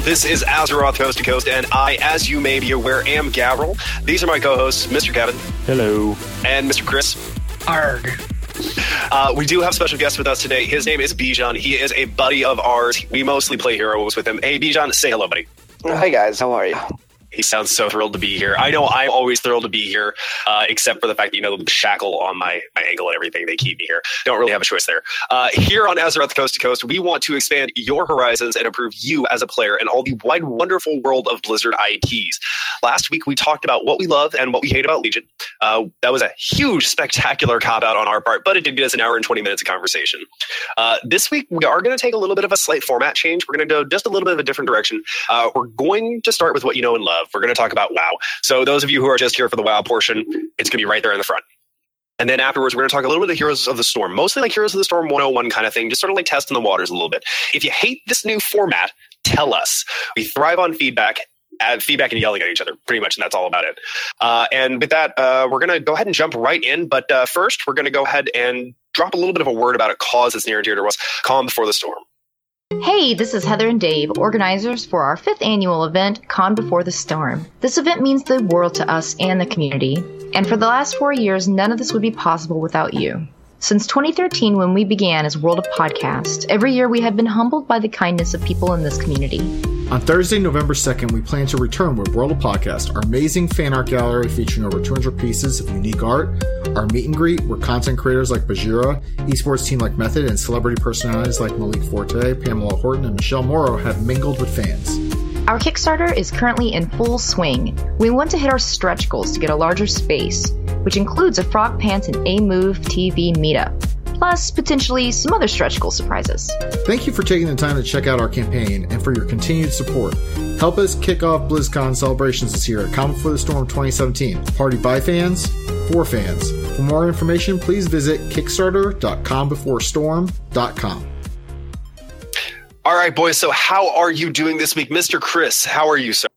Hello. This is Azeroth Coast to Coast, and I, as you may be aware, am Gavril. These are my co-hosts, Mr. Kevin Hello. and Mr. Chris. Arg. Uh, we do have a special guest with us today. His name is Bijan. He is a buddy of ours. We mostly play heroes with him. Hey, Bijan, say hello, buddy. Hi guys, how are you? He sounds so thrilled to be here. I know I'm always thrilled to be here, uh, except for the fact that, you know, the shackle on my, my ankle and everything, they keep me here. Don't really have a choice there. Uh, here on Azeroth Coast to Coast, we want to expand your horizons and improve you as a player and all the wide, wonderful world of Blizzard IPs. Last week, we talked about what we love and what we hate about Legion. Uh, that was a huge, spectacular cop out on our part, but it did get us an hour and 20 minutes of conversation. Uh, this week, we are going to take a little bit of a slight format change. We're going to go just a little bit of a different direction. Uh, we're going to start with what you know and love. We're going to talk about WoW. So, those of you who are just here for the WoW portion, it's going to be right there in the front. And then afterwards, we're going to talk a little bit of Heroes of the Storm, mostly like Heroes of the Storm 101 kind of thing, just sort of like testing the waters a little bit. If you hate this new format, tell us. We thrive on feedback. Add feedback and yelling at each other, pretty much, and that's all about it. Uh, and with that, uh, we're going to go ahead and jump right in. But uh, first, we're going to go ahead and drop a little bit of a word about a cause that's near and dear to us Calm Before the Storm. Hey, this is Heather and Dave, organizers for our fifth annual event, Calm Before the Storm. This event means the world to us and the community, and for the last four years, none of this would be possible without you. Since 2013, when we began as World of Podcast, every year we have been humbled by the kindness of people in this community. On Thursday, November 2nd, we plan to return with World of Podcast, our amazing fan art gallery featuring over 200 pieces of unique art, our meet and greet, where content creators like Bajheera, esports team like Method, and celebrity personalities like Malik Forte, Pamela Horton, and Michelle Morrow have mingled with fans. Our Kickstarter is currently in full swing. We want to hit our stretch goals to get a larger space, which includes a Frog Pants and A Move TV meetup, plus potentially some other stretch goal surprises. Thank you for taking the time to check out our campaign and for your continued support. Help us kick off BlizzCon celebrations this year at Calm Before the Storm 2017. Party by fans, for fans. For more information, please visit kickstarter.combeforestorm.com. All right, boys. So, how are you doing this week, Mr. Chris? How are you, sir?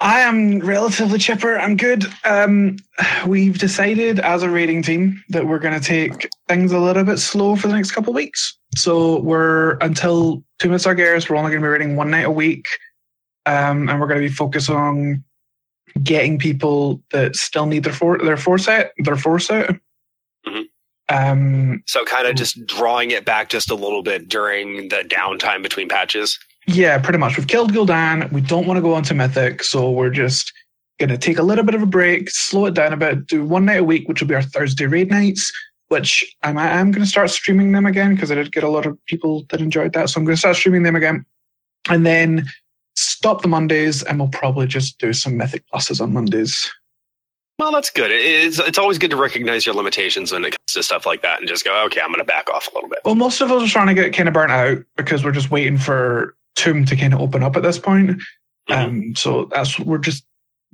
I am relatively chipper. I'm good. Um, we've decided as a rating team that we're going to take things a little bit slow for the next couple weeks. So we're until two minutes Argaris, we're only going to be rating one night a week, um, and we're going to be focused on getting people that still need their for- their foresight, their foresight. Um, So, kind of just drawing it back just a little bit during the downtime between patches. Yeah, pretty much. We've killed Gul'dan. We don't want to go on to Mythic, so we're just going to take a little bit of a break, slow it down a bit, do one night a week, which will be our Thursday raid nights, which I'm, I'm going to start streaming them again because I did get a lot of people that enjoyed that. So I'm going to start streaming them again. And then stop the Mondays, and we'll probably just do some Mythic Pluses on Mondays. Well, that's good. It's, it's always good to recognize your limitations when it comes to stuff like that and just go, okay, I'm going to back off a little bit. Well, most of us are trying to get kind of burnt out because we're just waiting for Tomb to kind of open up at this point. Mhm. Um, so that's we're just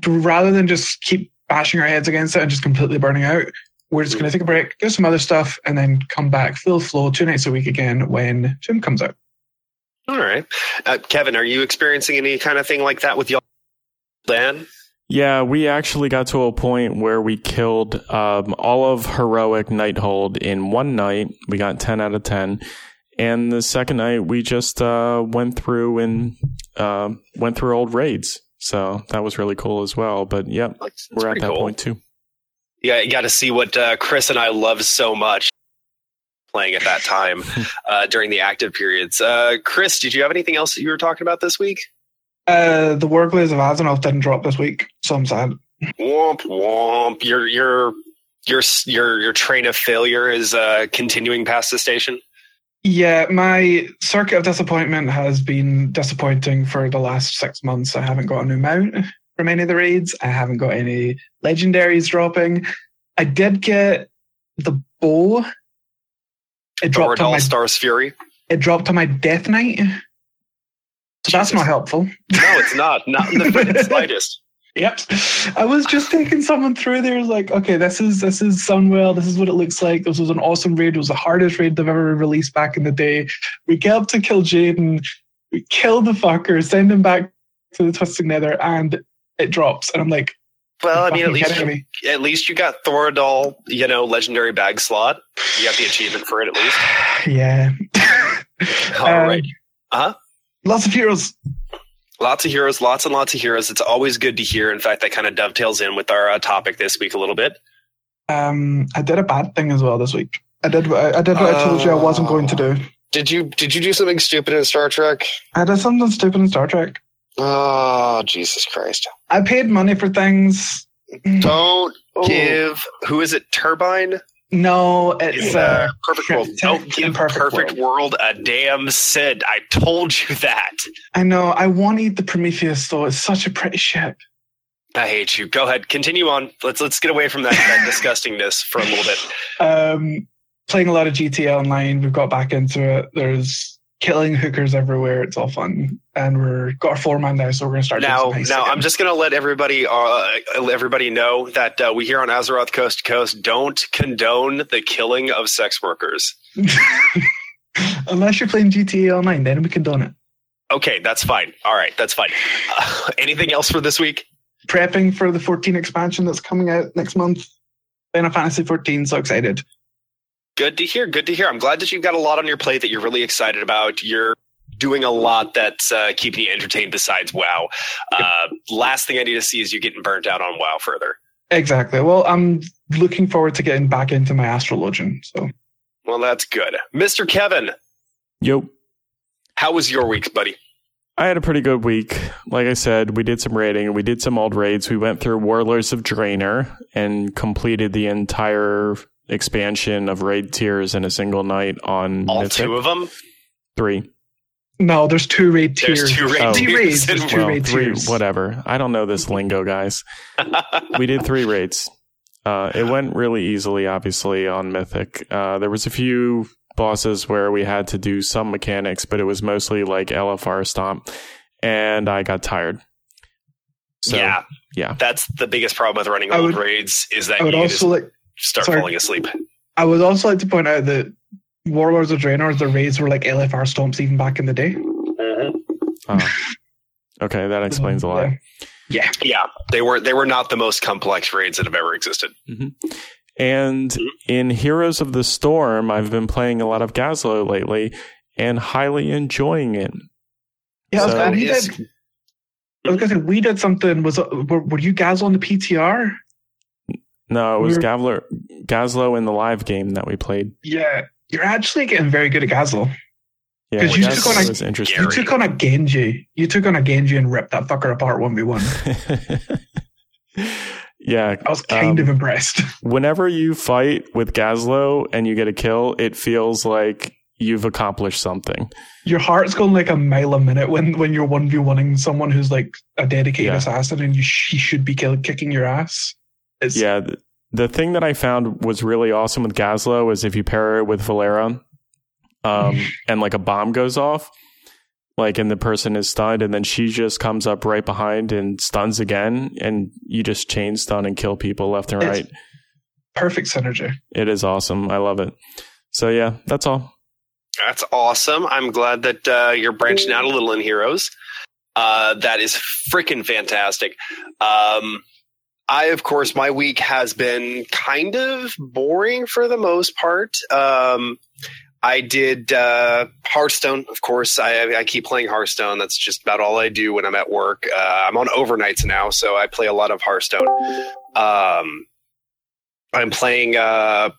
rather than just keep bashing our heads against it and just completely burning out, we're just going to take a break, do some other stuff, and then come back full flow two nights a week again when Tomb comes out. All right. Uh, Kevin, are you experiencing any kind of thing like that with y'all? Dan? Yeah, we actually got to a point where we killed um, all of heroic Nighthold in one night. We got 10 out of 10. And the second night, we just uh, went through and uh, went through old raids. So that was really cool as well. But yep, That's, we're at that cool. point too. Yeah, you got to see what uh, Chris and I love so much playing at that time uh, during the active periods. Uh, Chris, did you have anything else that you were talking about this week? Uh, the Warglaives of Azzinoth didn't drop this week, so I'm sad. Womp womp. Your your your your your train of failure is uh, continuing past the station. Yeah, my circuit of disappointment has been disappointing for the last six months. I haven't got a new mount from any of the raids. I haven't got any legendaries dropping. I did get the bow. It dropped, on my, Stars Fury. it dropped on my death knight. That's not helpful. No, it's not. Not in the slightest. Yep. I was just taking someone through there like, okay, this is this is Sunwell, this is what it looks like. This was an awesome raid. It was the hardest raid they've ever released back in the day. We kept to Kil'jaeden, we kill the fucker, send him back to the Twisted Nether, and it drops. And I'm like, Well, I mean, at least you, at least you got Thori'dal, you know, legendary bag slot. You got the achievement for it at least. Yeah. All Um, right. Uh-huh. Lots of heroes. Lots of heroes, lots and lots of heroes. It's always good to hear. In fact, that kind of dovetails in with our uh, topic this week a little bit. Um, I did a bad thing as well this week. I did. I did what I told you I wasn't going to do. Did you did you do something stupid in Star Trek? I did something stupid in Star Trek. Oh Jesus Christ! I paid money for things. Don't Oh. give. Who is it? Turbine. No, it's a uh, perfect world. Don't give Perfect perfect, world. a damn Sid. I told you that. I know. I want to eat the Prometheus though. It's such a pretty ship. I hate you. Go ahead. Continue on. Let's let's get away from that, that disgustingness for a little bit. Um, playing a lot of GTA Online. We've got back into it. There's killing hookers everywhere. It's all fun, and we're got our four man now, so we're gonna start. Now, now again. I'm just going to let everybody uh, everybody know that uh, we here on Azeroth Coast to Coast don't condone the killing of sex workers. Unless you're playing GTA Online, then we condone it. Okay, that's fine. All right, that's fine. Uh, anything else for this week? Prepping for the 14 expansion that's coming out next month. Final Fantasy 14. So excited. Good to hear. Good to hear. I'm glad that you've got a lot on your plate that you're really excited about. You're doing a lot that's uh, keeping you entertained besides WoW. Uh, last thing I need to see is you getting burnt out on WoW further. Exactly. Well, I'm looking forward to getting back into my astrologian. So Well, that's good. Mr. Kevin, Yo. how was your week, buddy? I had a pretty good week. Like I said, we did some raiding, we did some old raids. We went through Warlords of Draenor and completed the entire expansion of raid tiers in a single night on All Mythic. two of them? three. No, there's two raid There's tiers. two raid Oh. Three tiers. raids. There's two Well, raid three, tiers. whatever. I don't know this lingo, guys. we did three raids. Uh, it went really easily, obviously, on Mythic. Uh, there was a few bosses where we had to do some mechanics, but it was mostly like LFR stomp, and I got tired. So, yeah. yeah. That's the biggest problem with running I old would- raids is that you also just like. start sorry. falling asleep. I would also like to point out that Warlords of Draenor, the raids were like LFR stomps even back in the day. Oh. okay, that explains a lot. Yeah. Yeah, they were they were not the most complex raids that have ever existed. And Mhm. in Heroes of the Storm, I've been playing a lot of Gazlowe lately and highly enjoying it. Yeah, So- and we did. I was gonna say we did something. Was were, were you Gazlowe on the PTR? No, it was We're- Gavler, Gazlowe in the live game that we played. Yeah, you're actually getting very good at Gazlowe. Yeah, 'Cause you took on a- interesting. You took on a Genji. You took on a Genji and ripped that fucker apart one v one. yeah, I was kind Um, of impressed. whenever you fight with Gazlowe and you get a kill, it feels like you've accomplished something. Your heart's going like a mile a minute when when you're one v oneing someone who's like a dedicated Yeah. assassin and you sh- he should be kill- kicking your ass. It's, Yeah, th- the thing that I found was really awesome with Gazlowe is if you pair it with Valeera, um, and like a bomb goes off, like and the person is stunned, and then she just comes up right behind and stuns again, and you just chain stun and kill people left and It's- right. perfect synergy. It is awesome. I love it. So yeah, that's all. That's awesome. I'm glad that uh, you're branching out a little in Heroes. Uh, that is freaking fantastic. Um, I, of course, my week has been kind of boring for the most part. Um, I did uh, Hearthstone, of course. I, I keep playing Hearthstone. That's just about all I do when I'm at work. Uh, I'm on overnights now, so I play a lot of Hearthstone. Um, I'm playing uh,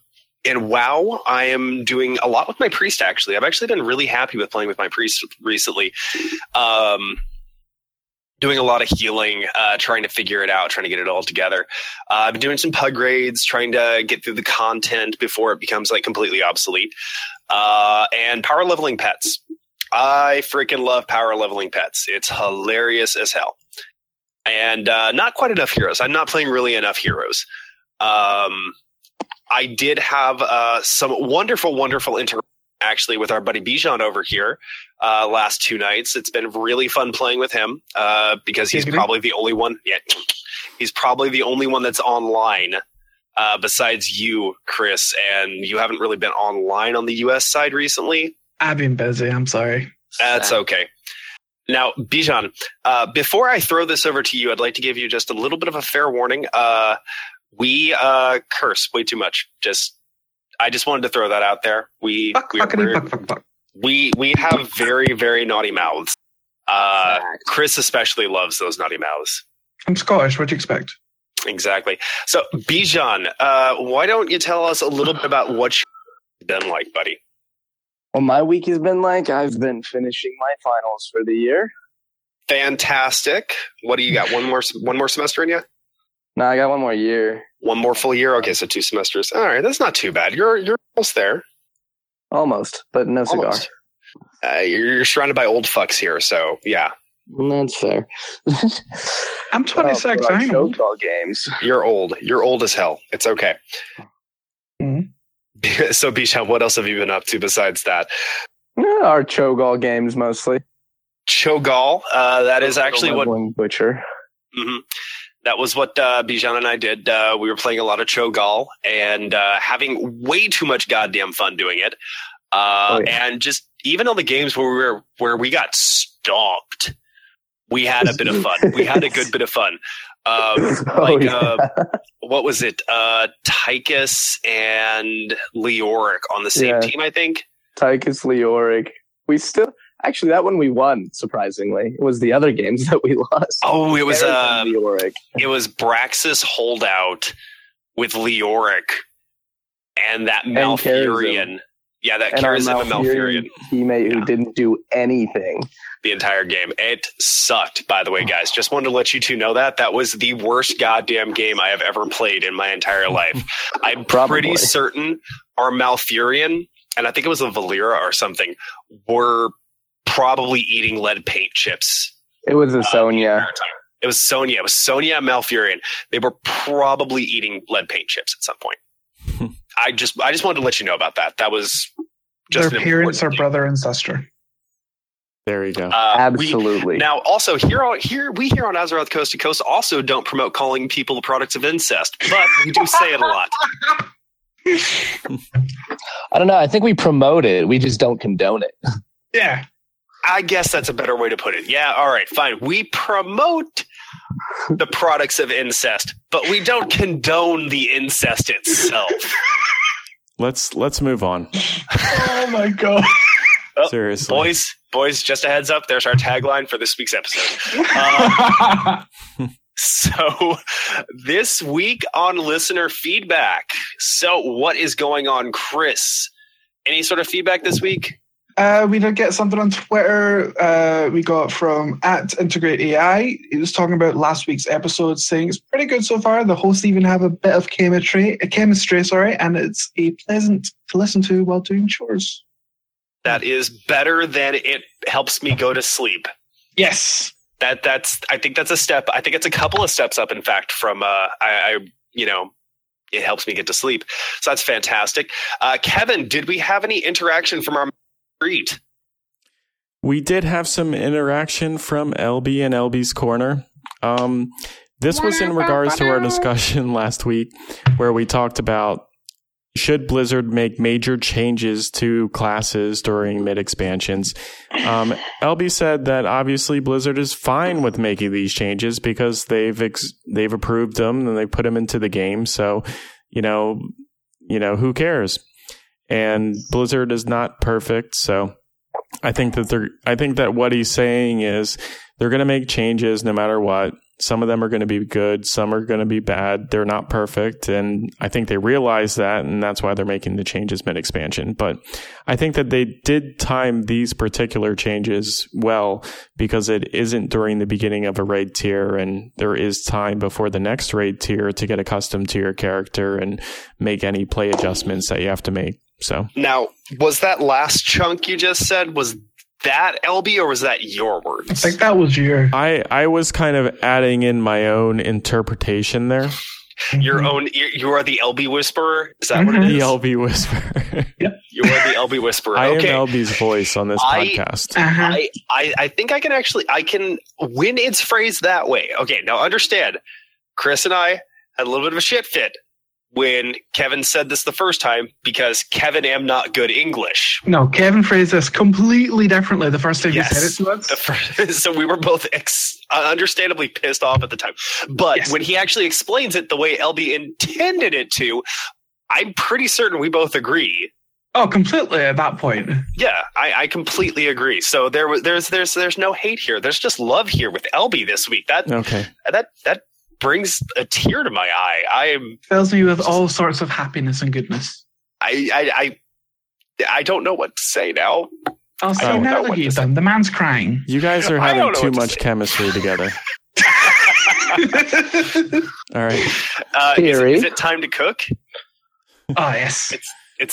in WoW. I am doing a lot with my priest. Actually, I've actually been really happy with playing with my priest recently. Um, doing a lot of healing, uh, trying to figure it out, trying to get it all together. Uh, I've been doing some pug raids, trying to get through the content before it becomes like completely obsolete. Uh, and power leveling pets. I freaking love power leveling pets. It's hilarious as hell. And uh, not quite enough heroes. I'm not playing really enough heroes. Um, I did have uh, some wonderful, wonderful interaction actually with our buddy Bijan over here uh, last two nights. It's been really fun playing with him uh, because he's probably the only one. Yeah, he's probably the only one that's online uh, besides you, Chris. And you haven't really been online on the U.S. side recently. I've been busy. I'm sorry. That's okay. Now, Bijan, uh, before I throw this over to you, I'd like to give you just a little bit of a fair warning. Uh, we uh, curse way too much. Just, I just wanted to throw that out there. We Fuck, we, fuckity, we're- fuck, fuck, fuck. we we have very very naughty mouths. Uh, Chris especially loves those naughty mouths. I'm Scottish. What do you expect? Exactly. So, Bijan, uh, why don't you tell us a little bit about what you've been like, buddy? Well, my week has been like I've been finishing my finals for the year. Fantastic. What do you got? One more, one more semester in you? No, I got one more year, One more full year? Okay, so two semesters. All right, that's not too bad. You're you're almost there. almost, but no cigar. Almost. Uh, you're, you're surrounded by old fucks here, so yeah, That's fair. I'm 26. Oh, I know. Cho'gall games. you're old. You're old as hell. It's okay. Mhm. so, Bijan, what else have you been up to besides that? Yeah, Our Cho'gall games mostly. Cho'gall. Uh, that is actually what Leveling Butcher. hmm That was what uh, Bijan and I did. Uh, we were playing a lot of Cho'gall and uh, having way too much goddamn fun doing it. Uh, Oh, yeah. And just even on the games where we were where we got stomped, we had a bit of fun. We had a good bit of fun. Um, Oh, like yeah. uh, what was it? Uh, Tychus and Leoric on the same Yeah. team, I think. Tychus Leoric. We still actually that one we won. Surprisingly, it was the other games that we lost. Oh, it was uh, Leoric. it was Braxis holdout with Leoric and that And Malfurion. Yeah, that And Kharazim and Malfurion Malfurion teammate who Yeah. didn't do anything. the entire game. It sucked, by the way, guys. Just wanted to let you two know that. That was the worst goddamn game I have ever played in my entire life. I'm Probably. pretty certain our Malfurion, and I think it was a Valeera or something, were probably eating lead paint chips It was a uh, the Sonya. entire time. It was Sonya. It was Sonya and Malfurion. They were probably eating lead paint chips at some point. I just, I just wanted to let you know about that. That was just Their parents are brother and sister. There you go. thing. Uh, we- Absolutely. now, also here, on, here we here on Azeroth Coast to Coast also don't promote calling people the products of incest, but we do say it a lot. I don't know. I think we promote it. We just don't condone it. Yeah. I guess that's a better way to put it. Yeah, all right, fine. We promote the products of incest, but we don't condone the incest itself. Let's let's move on. Oh my god. Oh, Seriously. boys, boys, just a heads up. There's our tagline for this week's episode. Um, so, this week on listener feedback. So, what is going on, Chris? Any sort of feedback this week? Uh, we did get something on Twitter. Uh, we got from at Integrate AI. He was talking about last week's episode, saying it's pretty good so far. The hosts even have a bit of chemistry, uh, chemistry, sorry, and it's a pleasant to listen to while doing chores. That is better than it helps me go to sleep. Yes. That that's I think that's a step. I think it's a couple of steps up, in fact, from uh, I, I you know. It helps me get to sleep, so that's fantastic. Uh, Kevin, did we have any interaction from our greet? We did have some interaction from LB and LB's corner. Um, this was in regards to our discussion last week, where we talked about should Blizzard make major changes to classes during mid expansions. Um, LB said that obviously Blizzard is fine with making these changes because they've ex- they've approved them and they put them into the game. So, you know, you know who cares? And Blizzard is not perfect, so I think that they're I think that what he's saying is they're going to make changes no matter what. Some of them are going to be good, some are going to be bad. They're not perfect and I think they realize that and that's why they're making the changes mid expansion. But I think that they did time these particular changes well because it isn't during the beginning of a raid tier and there is time before the next raid tier to get accustomed to your character and make any play adjustments that you have to make. So Now, was that last chunk you just said was that LB or was that your words? I think that was your. I I was kind of adding in my own interpretation there. Your own. You you are the LB whisperer. Is that what it Mhm. The is? LB whisper. You are the LB whisperer. I okay. am LB's voice on this I- podcast. Uh-huh. I, I I think I can actually I can when it's phrased that way. Okay, now understand. Chris and I had a little bit of a shit fit when Kevin said this the first time because Kevin am not good English. No, Kevin phrased this completely differently the first time Yes. you said it to us. The first, so we were both ex, uh, understandably pissed off at the time. But Yes. when he actually explains it the way LB intended it to, I'm pretty certain we both agree Oh, completely at that point. Yeah, I, I completely agree. So there was there's there's there's no hate here. There's just love here with LB this week. That Okay. that that brings a tear to my eye. I am Fills me with all sorts of happiness and goodness. I I I, I don't know what to say now. I'll I say now what that you've done. The man's crying. You guys are having too what to much say. chemistry together. All right. Uh, is, it, it time to cook? oh yes. It's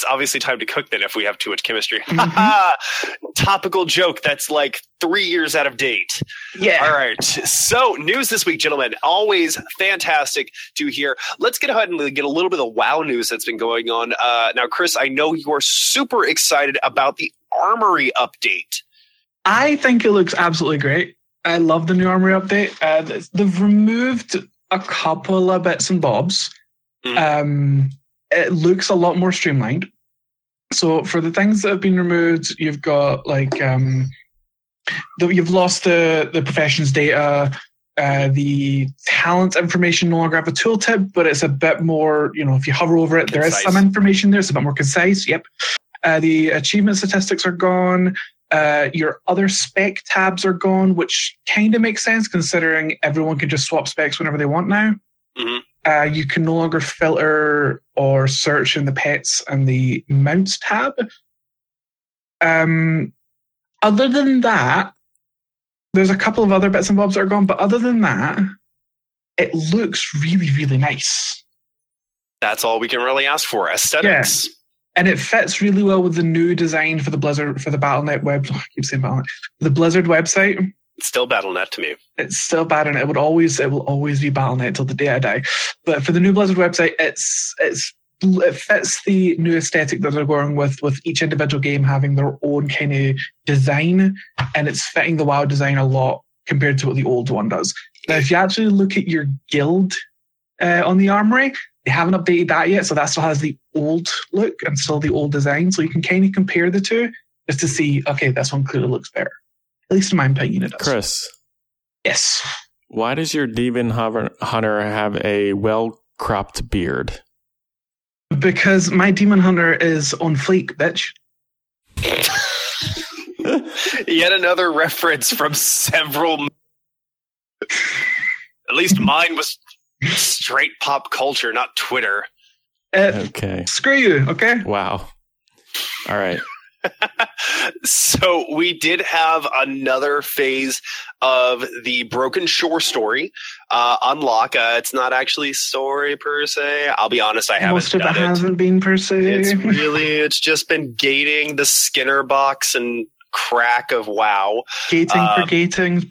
obviously time to cook then if we have too much chemistry. Mhm. Topical joke that's like three years out of date. Yeah. All right. So, news this week, gentlemen. Always fantastic to hear. Let's get ahead and get a little bit of WoW news that's been going on. Uh, now, Chris, I know you're super excited about the Armory update. I think it looks absolutely great. I love the new armory update. Uh, they've removed a couple of bits and bobs. Mm. Um, it looks a lot more streamlined. So for the things that have been removed, you've got like um, the, you've lost the the professions data. Uh, the talent information no longer have a tooltip, but it's a bit more. You know, if you hover over it, there is some information there. It's a bit more concise. Yep. Uh, the achievement statistics are gone. Uh, your other spec tabs are gone, which kind of makes sense considering everyone can just swap specs whenever they want now. Uh, you can no longer filter or search in the pets and the mounts tab. Um, other than that, there's a couple of other bits and bobs that are gone, but other than that, it looks really, really nice. That's all we can really ask for. Aesthetics. and it fits really well with the new design for the Blizzard for the BattleNet web. I keep saying BattleNet, the Blizzard website. Still BattleNet to me. It's still and it would always it will always be BattleNet till the day I die. But for the new Blizzard website, it's it's it fits the new aesthetic that they're going with, with each individual game having their own kind of design, and it's fitting the WoW design a lot compared to what the old one does. Now, if you actually look at your guild uh, on the armory, they haven't updated that yet, so that still has the old look and still the old design. So you can kind of compare the two just to see, okay, this one clearly looks better. At least in my opinion, it does. Chris, Yes. why does your demon hunter have a well cropped beard? Because my demon hunter is on fleek, bitch. Yet another reference from several. At least mine was straight pop culture, not Twitter. Uh, Okay. screw you, okay? Wow. All right. so we did have another phase of the Broken Shore story uh, unlock. Uh, it's not actually story per se. I'll be honest, I haven't Most of it done it. hasn't been per se. It's really, it's just been gating the Skinner box and crack of WoW. gating uh, for gating.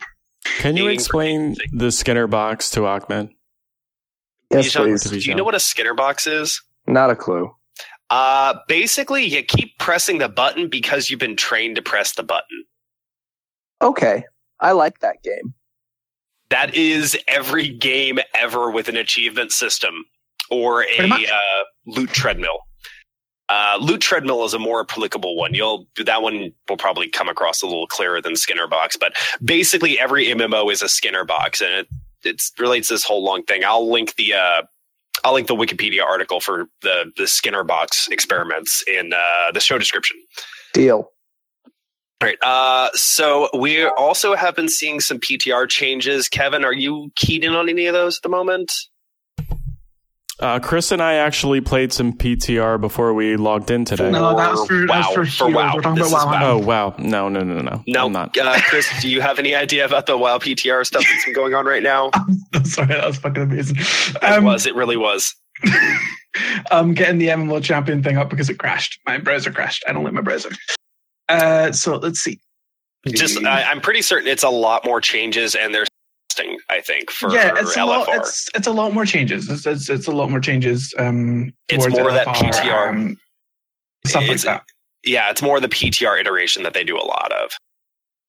Can you Being explain the Skinner box to Ahmed? Yes, please. Do you know what a Skinner box is? Not a clue. Uh, basically, you keep pressing the button because you've been trained to press the button. Okay, I like that game. That is every game ever with an achievement system or a uh, loot treadmill. Uh, loot treadmill is a more applicable one. You'll that one will probably come across a little clearer than Skinner box, but basically every MMO is a Skinner box, and it it relates this whole long thing. I'll link the uh, I'll link the Wikipedia article for the the Skinner box experiments in uh, the show description. Deal. All right. Uh, so we also have been seeing some PTR changes. Kevin, are you keyed in on any of those at the moment? Uh, Chris and I actually played some PTR before we logged in today. No, that's for, that's Wow, for, for. WoW. We're talking This about is WoW. WoW. Oh wow! No, no, no, no. No, I'm not. uh, Chris, do you have any idea about the WoW PTR stuff that's been going on right now? Sorry, that was fucking amazing. It Um, was. It really was. I'm getting the MMO champion thing up because it crashed. My browser crashed. I don't like my browser. Uh, so let's see. Just, I, I'm pretty certain it's a lot more changes, and there's testing. I think for yeah, it's a lot. It's it's a lot more changes. It's it's, it's a lot more changes. Um, It's towards more of that PTR. um, stuff like that. yeah, it's more the PTR iteration that they do a lot of.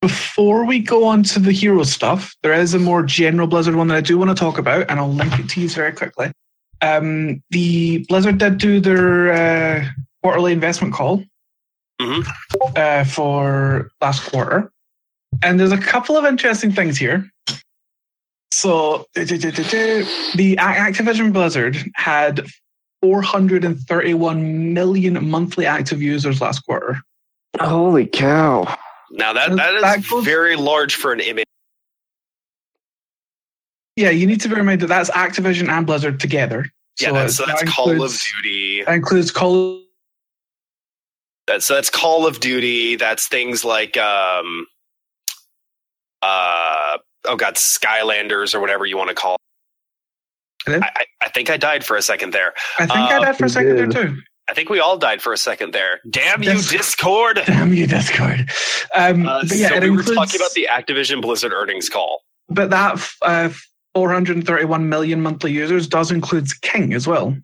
Before we go on to the hero stuff, there is a more general Blizzard one that I do want to talk about, and I'll link it to you very quickly. Um, the Blizzard did do their uh, quarterly investment call Mhm. uh, for last quarter, and there's a couple of interesting things here. So, the Activision Blizzard had 431 million monthly active users last quarter. Holy cow! Now that that That is goes- very large for an image. Yeah, you need to bear in mind that that's Activision and Blizzard together. Yeah, So that's, that that's Call of Duty. That includes Call. That's that's Call of Duty. That's things like um, uh, oh god, Skylanders or whatever you want to call. It. Hello? I, I, I think I died for a second there. I think I did for a second did. there too. I think we all died for a second there. Damn you, Yes. Discord! Damn you, Discord. Um, Uh, but yeah, so it we were talking about the Activision Blizzard earnings call. But that uh, 431 million monthly users does include King as well.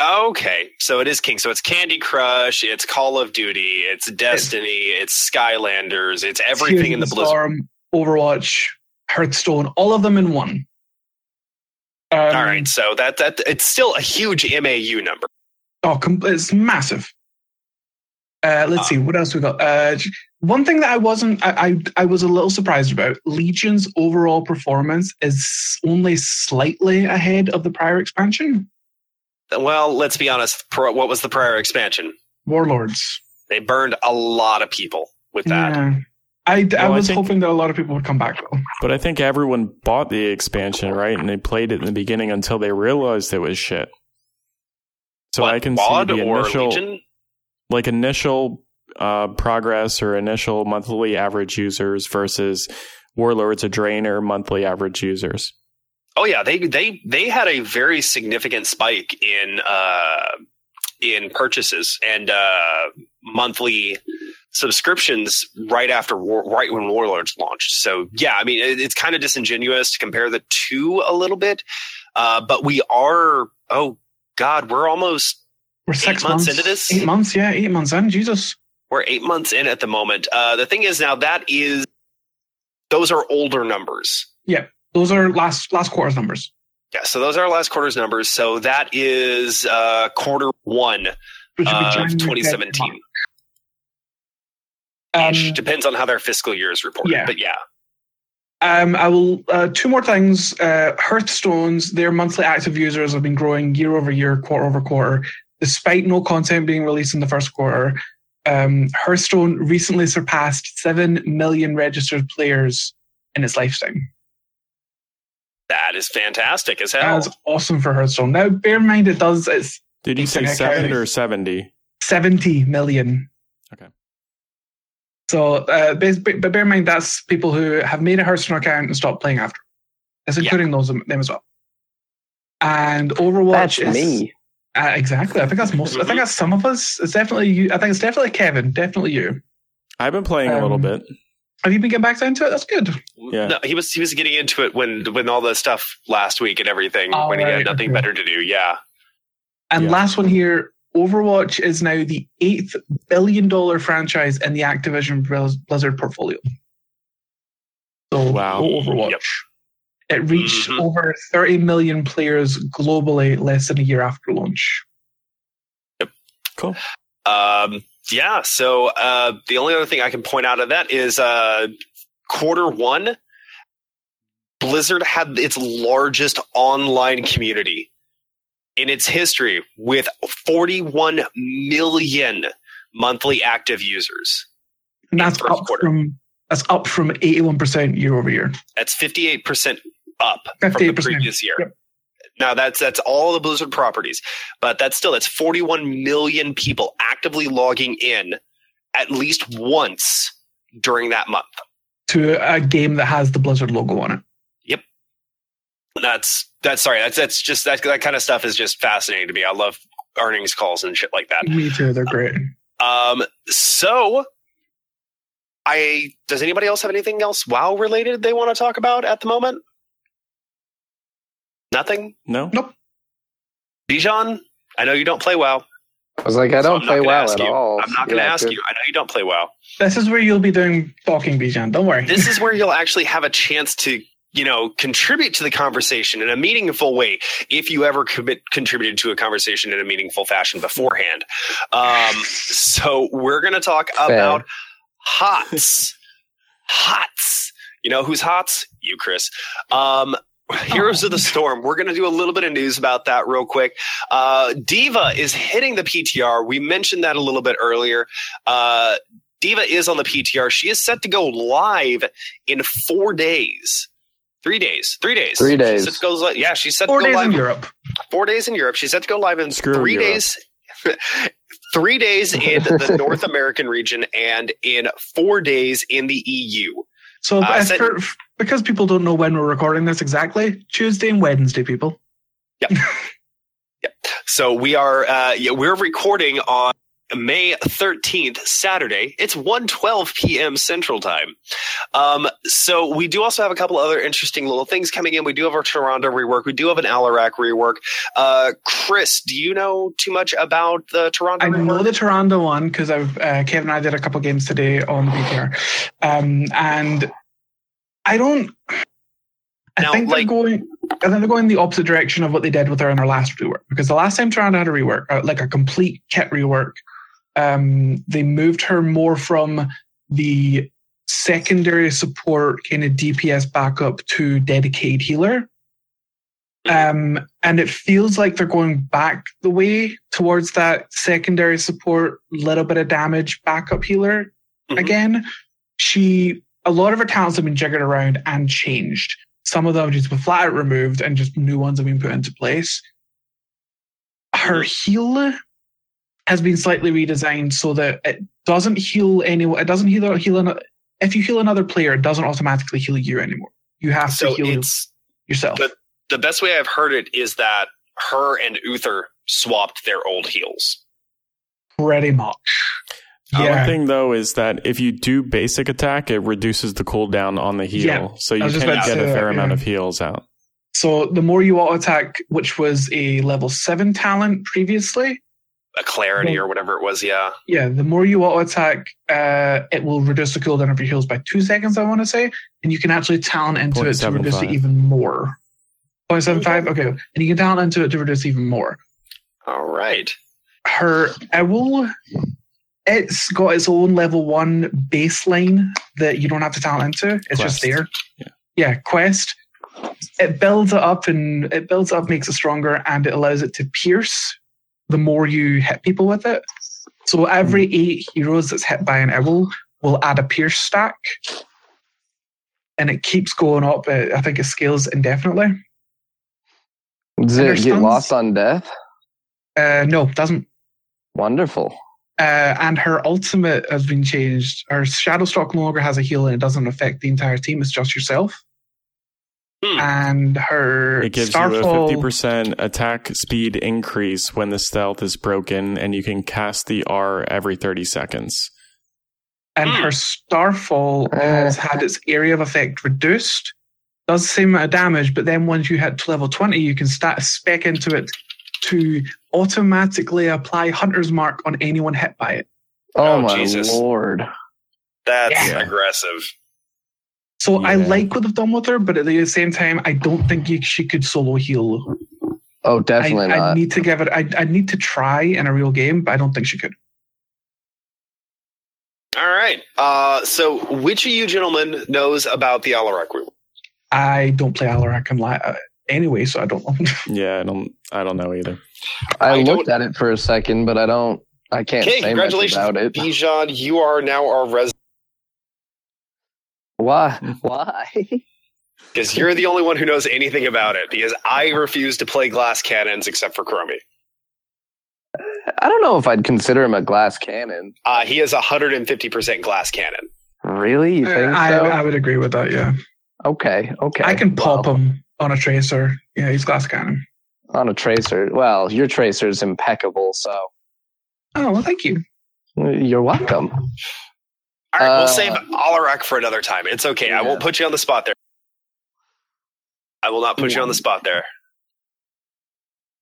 Okay, so it is King. So it's Candy Crush, it's Call of Duty, it's Destiny, it's Skylanders, it's everything in the Heroes of Blizzard. Storm, Overwatch, Hearthstone, all of them in one. Um, All right, so that that it's still a huge MAU number. Oh, it's massive. Uh, let's Ah. see what else we got. Uh, one thing that I wasn't, I, I, I was a little surprised about. Legion's overall performance is only slightly ahead of the prior expansion. Well, let's be honest. Pro, what was the prior expansion? Warlords. They burned a lot of people with that. Yeah. I, I Well, I was think- hoping that a lot of people would come back though. But I think everyone bought the expansion, right? And they played it in the beginning until they realized it was shit. So What, I can WoD see the initial, Legion? like initial uh, progress or initial monthly average users versus Warlords of Draenor monthly average users. Oh yeah, they they they had a very significant spike in uh, in purchases and uh, monthly subscriptions right after war, right when Warlords launched. So yeah, I mean it, it's kind of disingenuous to compare the two a little bit, uh, but we are oh god, we're almost We're six months into this? Eight months, yeah, eight months in. Jesus. we're eight months in at the moment. Uh, the thing is now that is those are older numbers. Yeah, those are last last quarter's numbers. Yeah, so those are last quarter's numbers. So that is uh, quarter one Which would be of 2017. February, Ish. Um, Depends on how their fiscal year is reported. yeah. But yeah, Um, I will. Uh, two more things. Uh, Hearthstone's their monthly active users have been growing year over year, quarter over quarter, despite no content being released in the first quarter. Um, Hearthstone recently surpassed seven million registered players in its lifetime. that is fantastic as hell. That's awesome for Hearthstone. Now, bear in mind, it does. It's Did you say like a seven or seventy? seventy million. Okay. So, uh, but bear in mind that's people who have made a Hearthstone account and stopped playing after. That's Yeah. including those them as well. And Overwatch That's is me. Uh, exactly. I think that's most. I think that's some of us. It's definitely you. I think it's definitely Kevin. Definitely you. I've been playing a little Um, bit. Have you been getting back into it? That's good. Yeah. No, he was he was getting into it when when all the stuff last week and everything Oh, when he had nothing okay. better to do. Yeah. And Yeah. last one here. Overwatch is now the eighth billion dollar franchise in the Activision Blizzard portfolio. So Wow. Overwatch. Yep. It reached Mhm. over 30 million players globally less than a year after launch. Yep. Cool. Um, yeah. So uh, the only other thing I can point out of that is uh, quarter one, Blizzard had its largest online community in its history with 41 million monthly active users. And that's up quarter. from that's up from 81% year over year. That's 58% up from the previous year. Yep. Now that's that's all the Blizzard properties, but that's still that's 41 million people actively logging in at least once during that month. To a game that has the Blizzard logo on it. That's that's sorry, that's that's just that that kind of stuff is just fascinating to me. I love earnings calls and shit like that. Me too. They're great. Um, so I does anybody else have anything else WoW related they want to talk about at the moment? Nothing. No. Nope. Bijan, I know you don't play WoW. I was like, I don't I'm play gonna WoW at you. all. I'm not going to Yeah, ask good. you. I know you don't play WoW. This is where you'll be doing talking, Bijan. Don't worry. This is where you'll actually have a chance to, you know, contribute to the conversation in a meaningful way if you ever commit, contributed to a conversation in a meaningful fashion beforehand. Um, so we're going to talk about HOTS. HOTS. You know who's HOTS? You, Chris. Um, Heroes of the Storm. We're going to do a little bit of news about that real quick. Uh, D.Va is hitting the PTR. We mentioned that a little bit earlier. Uh, D.Va is on the PTR. She is set to go live in four days. Three days. Three days. Three She's days. set to go, yeah, she's set Four to go days live in Europe. four days in Europe. She's set to go live in Screw three Europe. days. three days in the North American region and in four days in the EU. So Uh, send- for, because people don't know when we're recording this exactly, Tuesday and Wednesday, people. Yeah. So we are uh, yeah, we're recording on May 13th, Saturday. It's 1:12 p.m. Central Time. Um, so we do also have a couple other interesting little things coming in. We do have our Tyrande rework. We do have an Alarak rework. Uh, Chris, do you know too much about the Tyrande I rework? know the Tyrande one because I've uh, Kevin and I did a couple games today on the PTR, um, and I don't. I Now, think they're going. I think they're going the opposite direction of what they did with her in their last rework. Because the last time Tyrande had a rework, uh, like a complete kit rework, um, they moved her more from the secondary support kind of DPS backup to dedicated healer. Um, and it feels like they're going back the way towards that secondary support, little bit of damage, backup healer Mhm. again. She, a lot of her talents have been jiggered around and changed. Some of them just been flat out removed and just new ones have been put into place. Her heal has been slightly redesigned so that it doesn't heal anyone. It doesn't heal, heal an, if you heal another player, it doesn't automatically heal you anymore. You have So to heal it's yourself. but- the best way I've heard it is that her and Uther swapped their old heals. Pretty much. One Yeah. thing though is that if you do basic attack, it reduces the cooldown on the heal, Yeah, so you can get say a that, fair amount yeah. of heals out. So the more you auto attack, which was a level seven talent previously, A clarity Yeah. or whatever it was, yeah. yeah, the more you auto attack, uh, it will reduce the cooldown of your heals by two seconds. I want to say, and you can actually talent into it to reduce it even more. 0.75? Okay, and you can talent into it to reduce even more. All right. Her owl, it's got its own level one baseline that you don't have to talent into. It's just there. Yeah. yeah, quest. It builds it up and it builds up, makes it stronger, and it allows it to pierce the more you hit people with it. So every eight heroes that's hit by an owl will add a pierce stack, and it keeps going up. Uh, I think it scales indefinitely. Does And it get stuns? lost on death? Uh, no, it doesn't. Wonderful. Uh, and her ultimate has been changed. Her Shadowstalk no longer has a heal, and it doesn't affect the entire team. It's just yourself. Hmm. And her It gives you a fifty percent attack speed increase when the stealth is broken, and you can cast the R every thirty seconds. and Hmm. her Starfall Uh. has had its area of effect reduced. Does the same amount of damage, but then once you hit to level 20, you can start spec into it to automatically apply Hunter's Mark on anyone hit by it. Oh, Oh, my Jesus. lord. That's Yeah. aggressive. So I like what they've done with her, but at the same time, I don't think she could solo heal. Oh, I, definitely I not. need to give it. I, I need to try in a real game, but I don't think she could. All right. Uh, so, which of you gentlemen knows about the Alarak rule? I don't play Alarak and li- uh, anyway, so I don't know. Yeah, I don't. I don't know either. I, I looked at it for a second, but I don't. I can't Okay, say much congratulations, about it. Bijan. You are now our resident Why? Why? because you're the only one who knows anything about it. Because I refuse to play glass cannons except for Chromie. I don't know if I'd consider him a glass cannon. Uh, he is 150% glass cannon. Really? You think I, so? I would agree with that. Yeah, okay. Okay. I can pop Well, him on a tracer. Yeah, he's glass cannon. on a tracer. Well, your tracer is impeccable, so Oh well, thank you. you're welcome. All right, Uh, we'll save Alarak for another time. It's okay. I won't put you on the spot there. I will not put you on the spot there.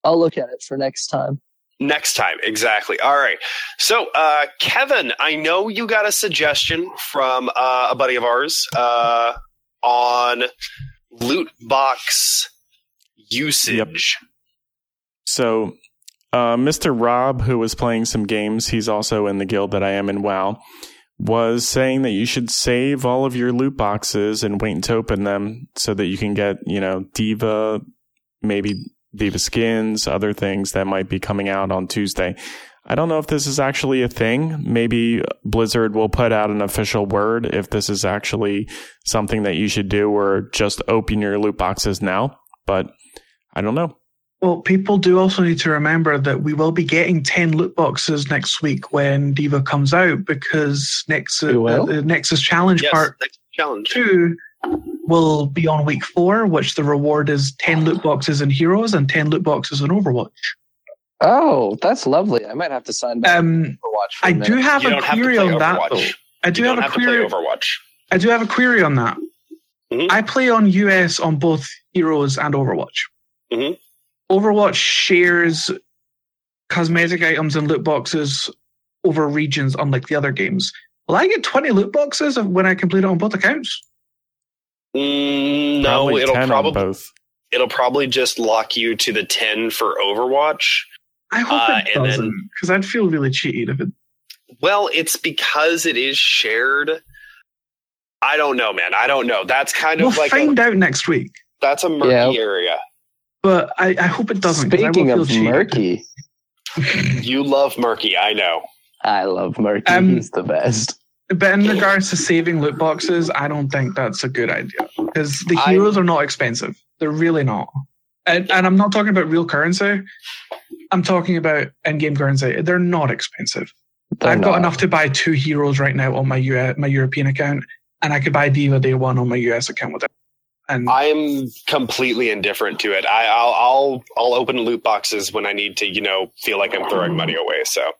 I'll look at it for next time. Next time, exactly. All right. So, uh, Kevin, I know you got a suggestion from uh, a buddy of ours uh, on loot box usage. Yep. So, uh, Mr. Rob, who was playing some games, he's also in the guild that I am in WoW. Was saying that you should save all of your loot boxes and wait to open them so that you can get, you know, D.Va, maybe D.Va skins, other things that might be coming out on Tuesday. I don't know if this is actually a thing. Maybe Blizzard will put out an official word if this is actually something that you should do or just open your loot boxes now. But I don't know. Well, people do also need to remember that we will be getting 10 loot boxes next week when D.Va comes out because Nexus, uh, the Nexus Challenge Yes, Part next challenge. 2 will be on week 4, which the reward is 10 loot boxes in Heroes and 10 loot boxes in Overwatch. Oh, that's lovely. I might have to sign back Um, for watch. For I a do have You a don't have to query on that, though. I do You have a have to play query. Overwatch. I do have a query on that. Mhm. I play on US on both Heroes and Overwatch. Mhm. Overwatch shares cosmetic items and loot boxes over regions, unlike the other games. Will I get 20 loot boxes when I complete it on both accounts? Mm, no, Probably it'll probably it'll probably just lock you to the ten for Overwatch. I hope Uh, it doesn't, because I'd feel really cheated if it. Well, it's because it is shared. I don't know, man. I don't know. That's kind We'll of like find a, out next week, that's a murky Yeah. area. But I, I hope it doesn't. I will Speaking feel of cheated. murky, You love murky, I know. I love murky. Um, He's the best. But in regards to saving loot boxes, I don't think that's a good idea because the I- heroes are not expensive. They're really not. And, and I'm not talking about real currency. I'm talking about in-game currency. They're not expensive. They're I've got enough to buy two heroes right now on my U- my European account, and I could buy D.Va Day One on my US account with it. And I'm completely indifferent to it. I, I'll I'll I'll open loot boxes when I need to, you know, feel like I'm throwing money away. So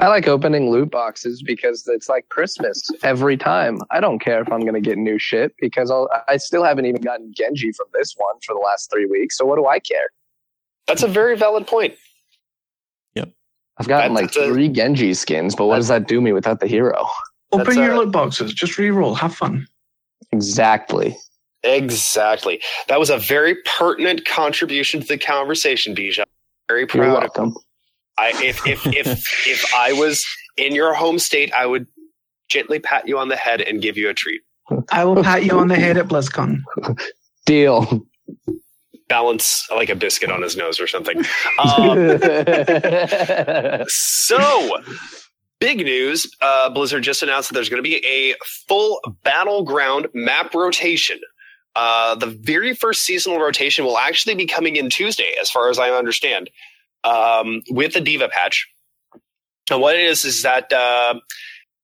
I like opening loot boxes because it's like Christmas every time. I don't care if I'm going to get new shit because I'll, I still haven't even gotten Genji from this one for the last three weeks. So what do I care? that's a very valid point. Yep. I've gotten That's like a- three Genji skins, but what does that do me without the hero? open your a- loot boxes. Just re-roll. Have fun. Exactly. Exactly. That was a very pertinent contribution to the conversation, Bija. Very proud. You're proud. of welcome. I if if if if I was in your home state, I would gently pat you on the head and give you a treat. I will pat you on the head at BlizzCon. Deal. Balance like a biscuit on his nose or something. Um, so, big news uh, Blizzard just announced that there's going to be a full battleground map rotation. Uh, the very first seasonal rotation will actually be coming in Tuesday, as far as I understand, um, with the D.Va patch. And what it is is that uh,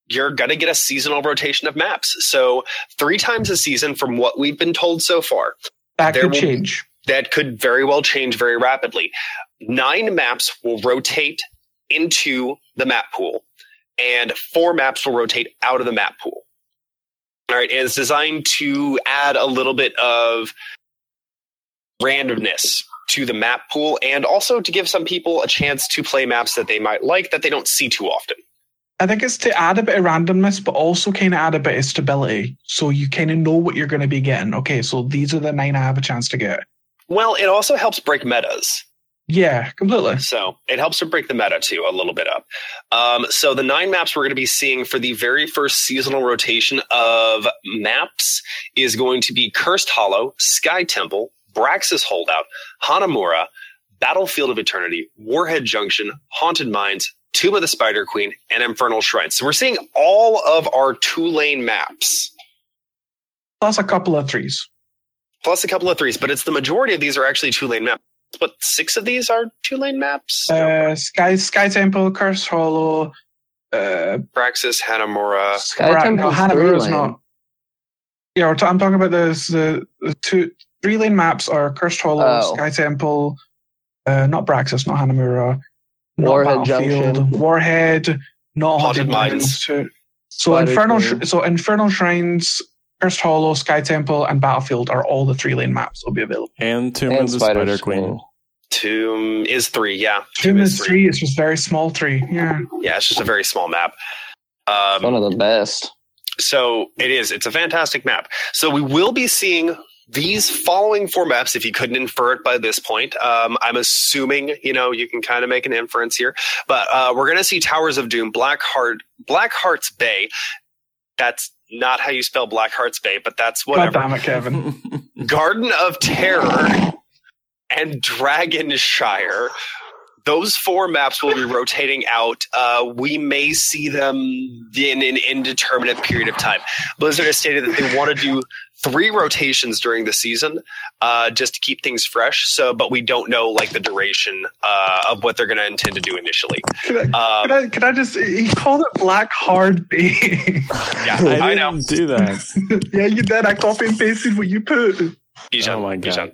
you're going to get a seasonal rotation of maps. So, three times a season, from what we've been told so far, That could will- change. that could very well change very rapidly. Nine maps will rotate into the map pool, and four maps will rotate out of the map pool. All right, and it's designed to add a little bit of randomness to the map pool and also to give some people a chance to play maps that they might like that they don't see too often. I think it's to add a bit of randomness, but also kind of add a bit of stability, so you kind of know what you're going to be getting. Okay, so these are the nine I have a chance to get. Well, it also helps break metas. Yeah, completely. So it helps to break the meta too a little bit up. Um, so the nine maps we're going to be seeing for the very first seasonal rotation of maps is going to be Cursed Hollow, Sky Temple, Braxis Holdout, Hanamura, Battlefield of Eternity, Warhead Junction, Haunted Mines, Tomb of the Spider Queen, and Infernal Shrine. So we're seeing all of our two lane maps. Plus a couple of threes. Plus a couple of threes, but it's the majority of these are actually two lane maps. But six of these are two lane maps. Uh, Sky Sky Temple, Curse Hollow, uh, Braxis, Hanamura, Sky Bra- no, Temple's Hanamura's three-lane. not. Yeah, we're t- I'm talking about this. The, the two three lane maps are Cursed Hollow, Oh. Sky Temple, uh, not Braxis, not Hanamura, not Warhead Battlefield, Junction. Warhead, not Haunted Haunted Mines. Mines. So, so Spider Infernal, Sh- so Infernal Shrines, Cursed Hollow, Sky Temple, and Battlefield are all the three lane maps will be available. And Tomb And of the Spider Spider Queen. Queen. Tomb is three, yeah. Tomb is three. It's just very small three. Yeah. Yeah, it's just a very small map. One Um, of the best. so it is. It's a fantastic map. So we will be seeing these following four maps, if you couldn't infer it by this point, um, I'm assuming you know you can kind of make an inference here. But uh, we're going to see Towers of Doom, Black Heart, Black Heart's Bay. That's not how you spell Black Heart's Bay, but that's God whatever. damn it, Kevin. Garden of Terror and Dragonshire. Those four maps will be rotating out. Uh, we may see them in an indeterminate period of time. Blizzard has stated that they want to do three rotations during the season, uh, just to keep things fresh. So, but we don't know like the duration uh, of what they're going to intend to do initially. Can I, Um, can I, can I just? He called it Black Hard Bay. yeah, I, I know. didn't do that. yeah, you did. I copy and pasted what you put. Bijan, Oh my God. Bijan,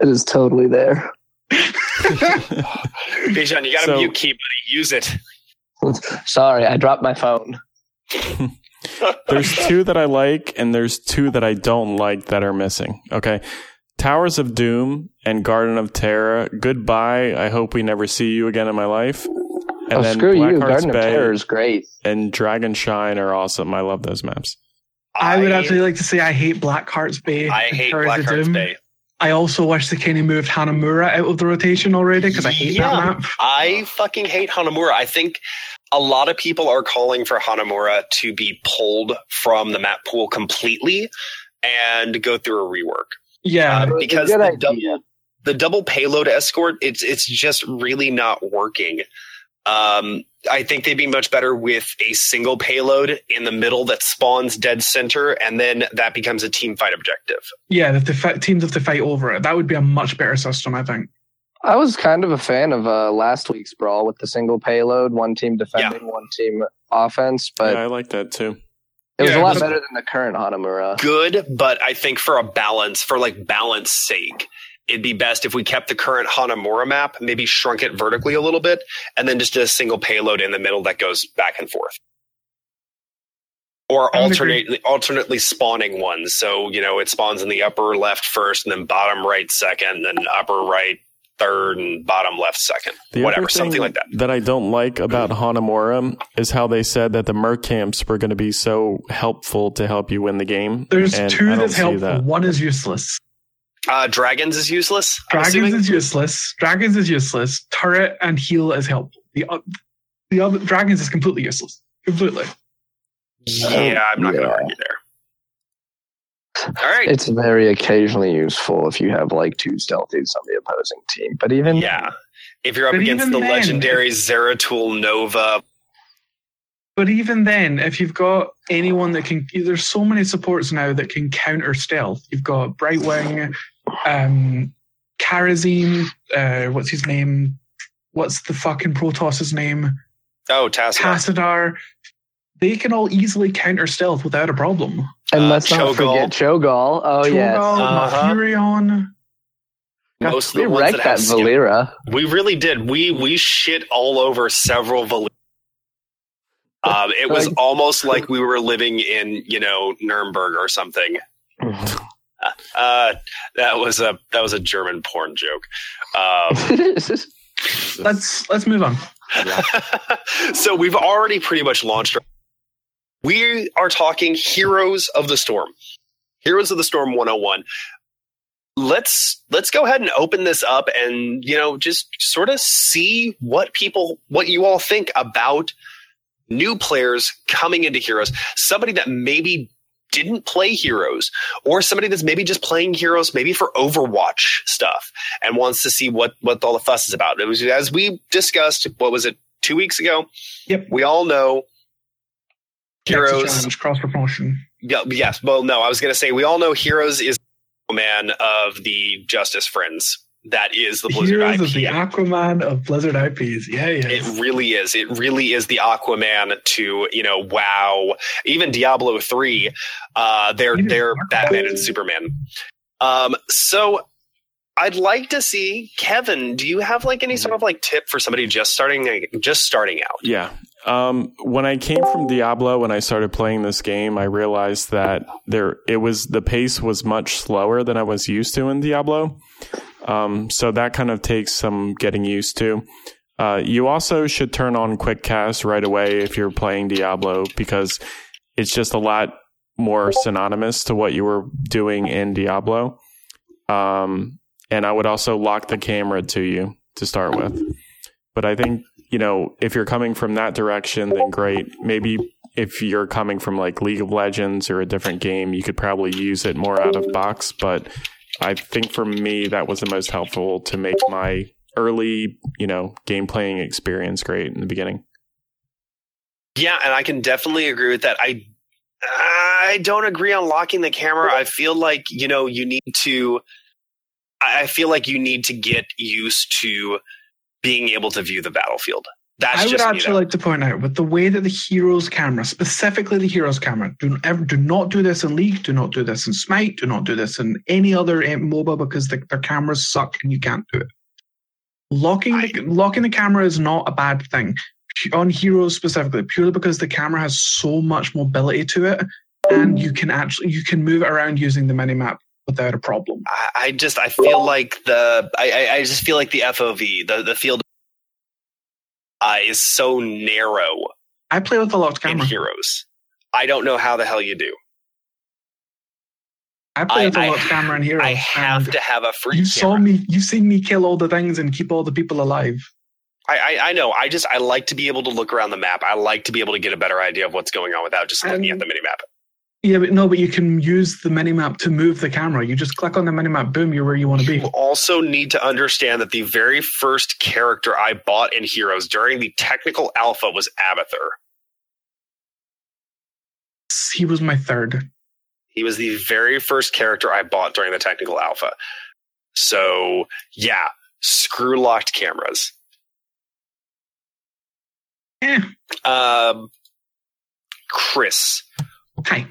It is totally there. Bijan, you got to So- mute key, buddy. Use it. Sorry, I dropped my phone. there's two that I like, and there's two that I don't like that are missing. Okay. Towers of Doom and Garden of Terror. Goodbye. I hope we never see you again in my life. And oh, then screw you. Blackheart's Garden of Bay Terror is great. and Dragonshire are awesome. I love those maps. I would actually like to say I hate Black Heart's Bay. I hate Towers Black of Heart's Doom. Bay. I also wish they kind of moved Hanamura out of the rotation already because I hate Yeah. that map. I fucking hate Hanamura. I think a lot of people are calling for Hanamura to be pulled from the map pool completely and go through a rework. Yeah, Uh, because the double, the double payload escort, it's it's just really not working. Um, I think they'd be much better with a single payload in the middle that spawns dead center, and then that becomes a team fight objective. yeah. That the fi- teams have to fight over it. That would be a much better system, I think. I was kind of a fan of uh, last week's brawl with the single payload, one team defending, one team offense, but yeah, I like that too. it was Yeah, a lot but- better than the current Hanamura. Good, but I think for a balance, for like balance sake, it'd be best if we kept the current Hanamura map, maybe shrunk it vertically a little bit, and then just did a single payload in the middle that goes back and forth. Or I alternately alternately spawning ones. So, you know, it spawns in the upper left first and then bottom right second, then upper right third and bottom left second. The Whatever, other thing something like that. That I don't like about Hanamura is how they said that the merc camps were going to be so helpful to help you win the game. There's and two that's helpful. that. One is useless. Uh, Dragons is useless. Dragons is useless. Dragons is useless. Turret and heal is helpful. The o- the other dragons is completely useless. Completely. Yeah, I'm not going to argue there. All right. It's very occasionally useful if you have like two stealthies on the opposing team, but even Yeah. If you're up against the then- legendary Zeratul Nova, But even then, if you've got anyone that can, there's so many supports now that can counter stealth. You've got Brightwing, um, Kharazim, uh, what's his name? What's the fucking Protoss's name? oh, Tassadar. Tassadar. They can all easily counter stealth without a problem. and Uh, let's not Cho'Gall. forget Cho'Gall. Oh yes, Cho'Gall, Uh-huh. Malfurion. Most we wrecked that that have skill- Valeera. We really did. We we shit all over several Val- um, it was Like- almost like we were living in, you know, Nuremberg or something. Uh, that was a that was a German porn joke. Um, Let's let's move on. so we've already pretty much launched. Our, we are talking Heroes of the Storm. Heroes of the Storm 101. Let's let's go ahead and open this up and you know just sort of see what people what you all think about new players coming into Heroes. Somebody that maybe didn't play Heroes or somebody that's maybe just playing Heroes maybe for Overwatch stuff and wants to see what what all the fuss is about. It was as we discussed what was it 2 weeks ago? Yep. We all know Heroes cross promotion. yeah, yes. Well, no, I was going to say we all know Heroes is the man of the Justice Friends. That is the Blizzard Heroes IP. of the Aquaman of Blizzard IPs. Yeah, yeah. it really is. It really is the Aquaman to you know WoW, even Diablo three. Uh, they're Even they're Marvel. Batman and Superman. Um, so I'd like to see Kevin. Do you have like any sort of like tip for somebody just starting just starting out? Yeah. Um, when I came from Diablo, when I started playing this game, I realized that there it was the pace was much slower than I was used to in Diablo. Um, so that kind of takes some getting used to. Uh, you also should turn on quick cast right away if you're playing Diablo because it's just a lot more synonymous to what you were doing in Diablo. Um, and I would also lock the camera to you to start with. But I think, you know, if you're coming from that direction, then great. Maybe if you're coming from like League of Legends or a different game, you could probably use it more out of box. But I think for me, that was the most helpful to make my early, you know, game playing experience great in the beginning. Yeah, and I can definitely agree with that. I I don't agree on locking the camera. I feel like, you know, you need to I feel like you need to get used to being able to view the battlefield. That's I would actually like to point out with the way that the hero's camera, specifically the hero's camera, do ever do not do this in League, do not do this in Smite, do not do this in any other uh, MOBA because the, their cameras suck and you can't do it. Locking the, locking the camera is not a bad thing on heroes specifically, purely because the camera has so much mobility to it, and you can actually you can move it around using the minimap without a problem. I, I just I feel like the I, I- just feel like the FOV the the field uh, is so narrow I play with a locked camera in heroes. I don't know how the hell you do. I play I- with a I- locked camera in heroes. I have to have a free. You camera. saw me. You've seen me kill all the things and keep all the people alive. I, I I know. I just I like to be able to look around the map. I like to be able to get a better idea of what's going on without just looking Um, at the minimap. Yeah, but no, but you can use the minimap to move the camera. You just click on the minimap, boom, you're where you want to be. You also need to understand that the very first character I bought in Heroes during the technical alpha was Abathur. He was my third. He was the very first character I bought during the technical alpha. So yeah, screw locked cameras. Eh. Um, Chris, Hi.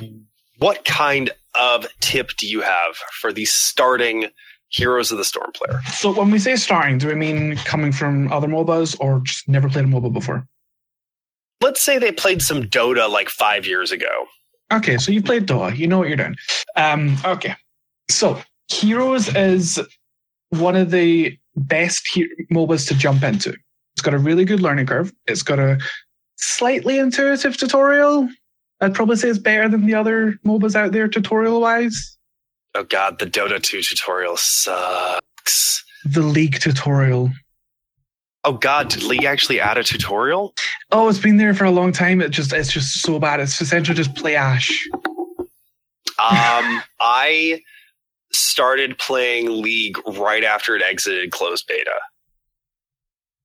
what kind of tip do you have for the starting Heroes of the Storm player? So when we say starting, do we mean coming from other MOBAs or just never played a MOBA before? Let's say they played some Dota like five years ago. Okay, so you played Dota. You know what you're doing. Um, okay. So Heroes is one of the best he- MOBAs to jump into. It's got a really good learning curve. It's got a slightly intuitive tutorial. I'd probably say it's better than the other MOBAs out there tutorial wise. Oh god, the Dota 2 tutorial sucks. The League tutorial. Oh god, did League actually add a tutorial? Oh, it's been there for a long time. It just it's just so bad. It's essentially just play Ashe. Um, I started playing League right after it exited closed beta.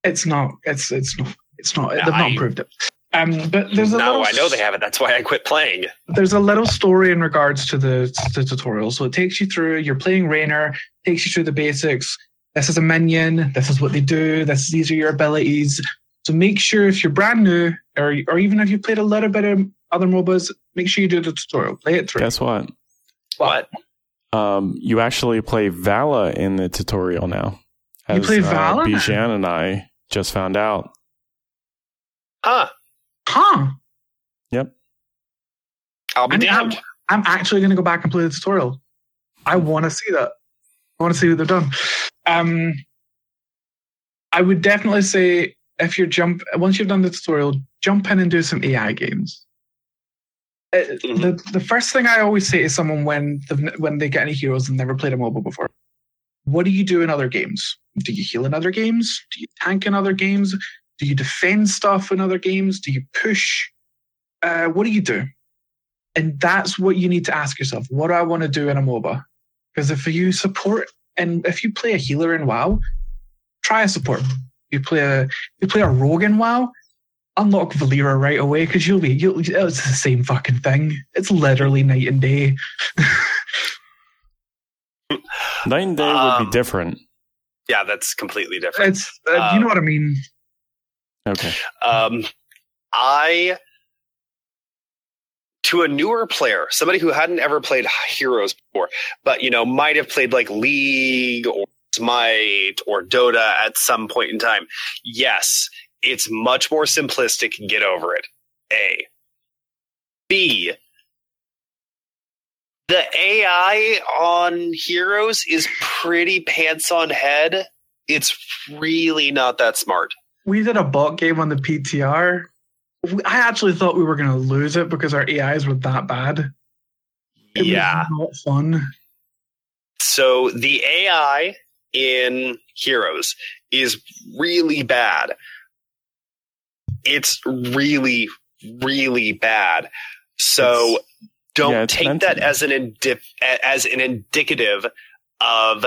It's not. It's it's not. It's not. Yeah, they've not I- proved it. Um, but there's a No, little, I know they haven't. That's why I quit playing. There's a little story in regards to the, the tutorial. So it takes you through. You're playing Raynor. Takes you through the basics. This is a minion. This is what they do. This these are your abilities. So make sure if you're brand new, or or even if you've played a little bit of other MOBAs, make sure you do the tutorial. Play it through. Guess what? What? Um, you actually play Valla in the tutorial now. You play Valla now? Bijan and I just found out. Huh. Huh? Yep. I'll be I mean, I'm, damned. I'm actually going to go back and play the tutorial. I want to see that. I want to see what they've done. Um, I would definitely say if you're jump once you've done the tutorial, jump in and do some AI games. Uh, Mhm. The the first thing I always say to someone when when they get any heroes and never played a MOBA before, what do you do in other games? Do you heal in other games? Do you tank in other games? Do you defend stuff in other games? Do you push? Uh, what do you do? And that's what you need to ask yourself. What do I want to do in a MOBA? Because if you support and if you play a healer in WoW, try a support. You play a you play a rogue in WoW, unlock Valeera right away because you'll be you'll it's the same fucking thing. It's literally night and day. Night and day would Um, be different. Yeah, that's completely different. It's uh, you know what I mean. Okay. Um, I to a newer player, somebody who hadn't ever played Heroes before, but you know might have played like League or Smite or Dota at some point in time. Yes, it's much more simplistic. Get over it. A. B. The AI on Heroes is pretty pants on head. It's really not that smart. We did a bot game on the PTR. I actually thought we were going to lose it because our AIs were that bad. It was Yeah. not fun. So the AI in Heroes is really bad. It's really, really bad. So don't yeah, take meant that as an indi- as an indicative of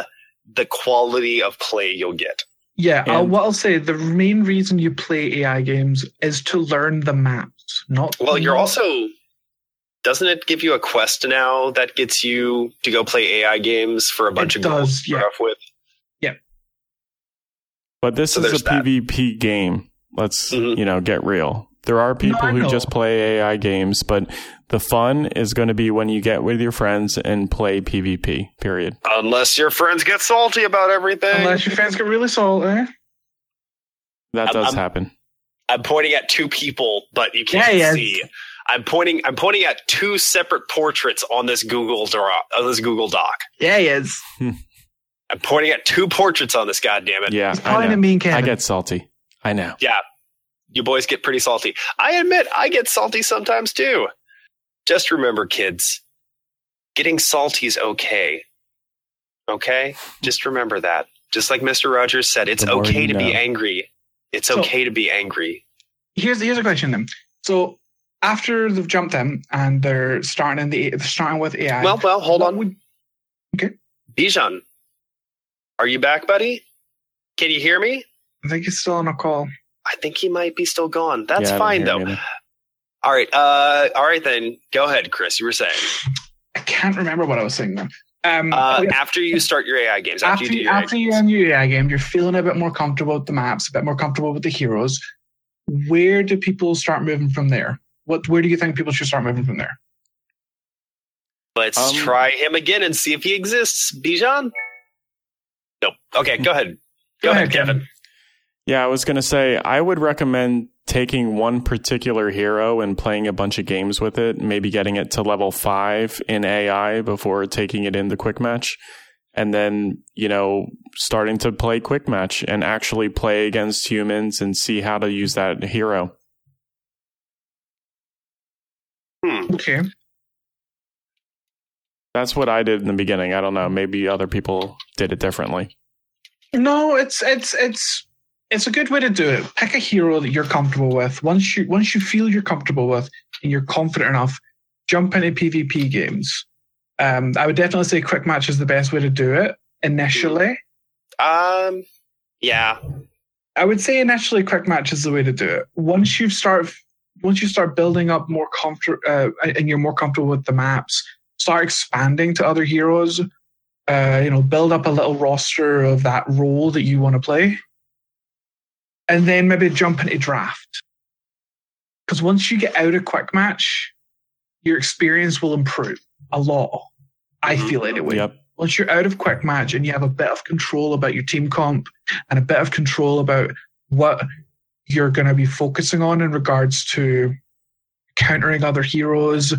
the quality of play you'll get. Yeah, I'll, what I'll say, the main reason you play AI games is to learn the maps, not. Well, you're not- also doesn't it give you a quest now that gets you to go play AI games for a bunch It of gold does, to start yeah. off with? But this So is a that. PvP game. Let's Mhm. you know get real. There are people I who just play AI games, but the fun is going to be when you get with your friends and play PvP. Period. Unless your friends get salty about everything. Unless your fans get really salty. That I'm- does I'm- happen. I'm pointing at two people, but you can't Yeah, yeah. see. I'm pointing. I'm pointing at two separate portraits on this Google doc. On this Google Doc. Yeah, he is. I'm pointing at two portraits on this. goddamn it! Yeah, He's I pointing know. at me and Kevin. I get salty. I know. Yeah, you boys get pretty salty. I admit, I get salty sometimes too. Just remember, kids, getting salty is okay. Okay, just remember that. Just like Mister Rogers said, it's okay you to be angry. It's So- okay to be angry. here's here's a question then. So after they've jumped in and they're starting in the they're starting with AI. Well, well, hold on. would- Bijan, are you back, buddy? Can you hear me? I think he's still on a call. I think he might be still gone. That's Yeah, fine though. anything. All right, uh, all right then. Go ahead, Chris. You were saying I can't remember what I was saying then. Um, uh, okay, after you start your AI games, after, after you do your after AI you're in your AI game, you're feeling a bit more comfortable with the maps, a bit more comfortable with the heroes. Where do people start moving from there? What where do you think people should start moving from there? let's Um, try him again and see if he exists. Bijan. Nope. Okay, go ahead. Go, ahead, Kevin. Yeah, I was going to say I would recommend taking one particular hero and playing a bunch of games with it, maybe getting it to level 5 in AI before taking it into quick match and then, you know, starting to play quick match and actually play against humans and see how to use that hero. Hmm. Okay. That's what I did in the beginning. I don't know, maybe other people did it differently. No, it's it's it's it's a good way to do it. Pick a hero that you're comfortable with. Once you once you feel you're comfortable with and you're confident enough, jump into PvP games. Um, I would definitely say quick match is the best way to do it initially. Um. Yeah. I would say initially quick match is the way to do it. Once you start once you start building up more comfort uh, and you're more comfortable with the maps, start expanding to other heroes. Uh, you know, build up a little roster of that role that you want to play, and then maybe jump into draft. Because once you get out of quick match, your experience will improve a lot. I Mhm. feel anyway Yep. once you're out of quick match and you have a bit of control about your team comp and a bit of control about what you're going to be focusing on in regards to countering other heroes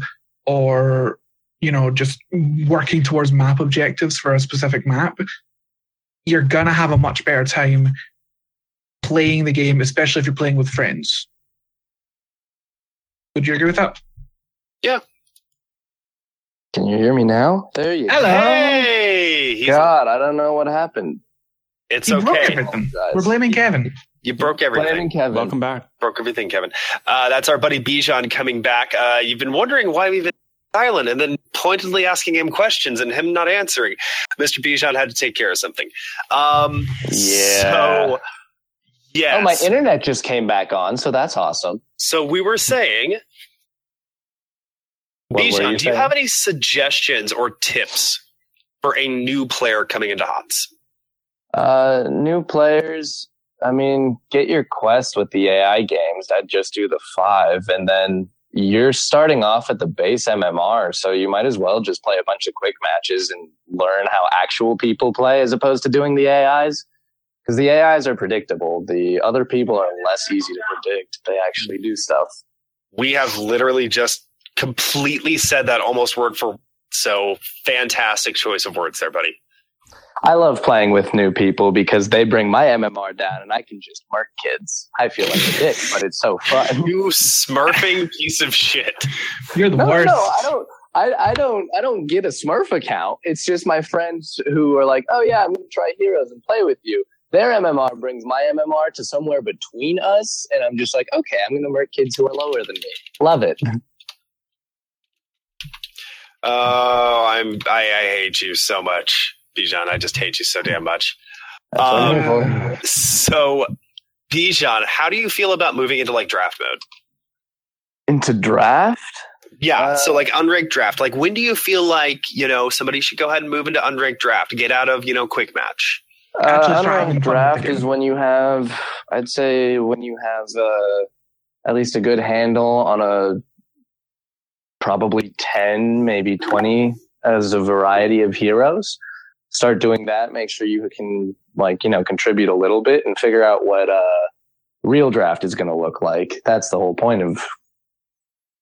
or you know just working towards map objectives for a specific map you're going to have a much better time playing the game especially if you're playing with friends would you agree with that Yeah. Can you hear me now? There you Hello. Hey, go. God, I don't know what happened. it's you broke okay. everything Guys. we're blaming kevin You broke everything. Blaming Kevin. Welcome back. broke everything, Kevin. Uh, that's our buddy Bijan coming back. Uh, you've been wondering why we've been silent and then pointedly asking him questions and him not answering. Mr. Bijan had to take care of something. Um, Yeah. So, yes. Oh, my internet just came back on, so that's awesome. so we were saying, What were Bijan, you do you have any suggestions or tips for a new player coming into HOTS? Uh, new players. I mean, get your quest with the AI games. I'd just do the five, and then you're starting off at the base MMR, so you might as well just play a bunch of quick matches and learn how actual people play as opposed to doing the AIs. Because the AIs are predictable. The other people are less easy to predict. They actually do stuff. We have literally just completely said that almost word for. So fantastic choice of words there, buddy. I love playing with new people because they bring my MMR down and I can just mark kids. I feel like a dick, but it's so fun. You smurfing piece of shit. you're the No, worst no, I don't. I, I don't I don't get a Smurf account. It's just my friends who are like, oh yeah, I'm gonna try Heroes and play with you. Their MMR brings my MMR to somewhere between us, and I'm just like, okay, I'm gonna murk kids who are lower than me. Love it. Oh, I'm I, I hate you so much, Bijan. I just hate you so damn much. That's what I'm here for. Uh, So, Bijan, how do you feel about moving into like draft mode? Into draft? Yeah, Uh, so like unranked draft. Like, when do you feel like you know somebody should go ahead and move into unranked draft? Get out of you know quick match. Uh, unranked draft is when you have, I'd say, when you have uh, at least a good handle on a probably 10, maybe 20 as a variety of heroes. Start doing that. Make sure you can, like, you know, contribute a little bit and figure out what uh, real draft is going to look like. That's the whole point of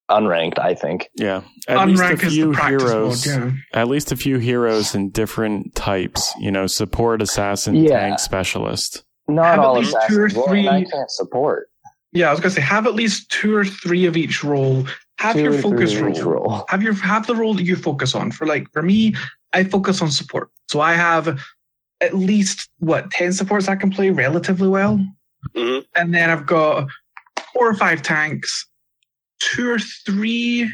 unranked, I think. Yeah. At least a Unrank is the few heroes. mode. Yeah. At least a few heroes in different types. You know, support, assassin, Yeah. tank, specialist. Not Have all least two or assassins. Well, and I can't support. Yeah, I was gonna say have at least two or three of each role. Have Two your focus role. role. Have your have the role that you focus on. For like for me, I focus on support. So I have at least what ten supports I can play relatively well, Mhm. and then I've got four or five tanks, two or three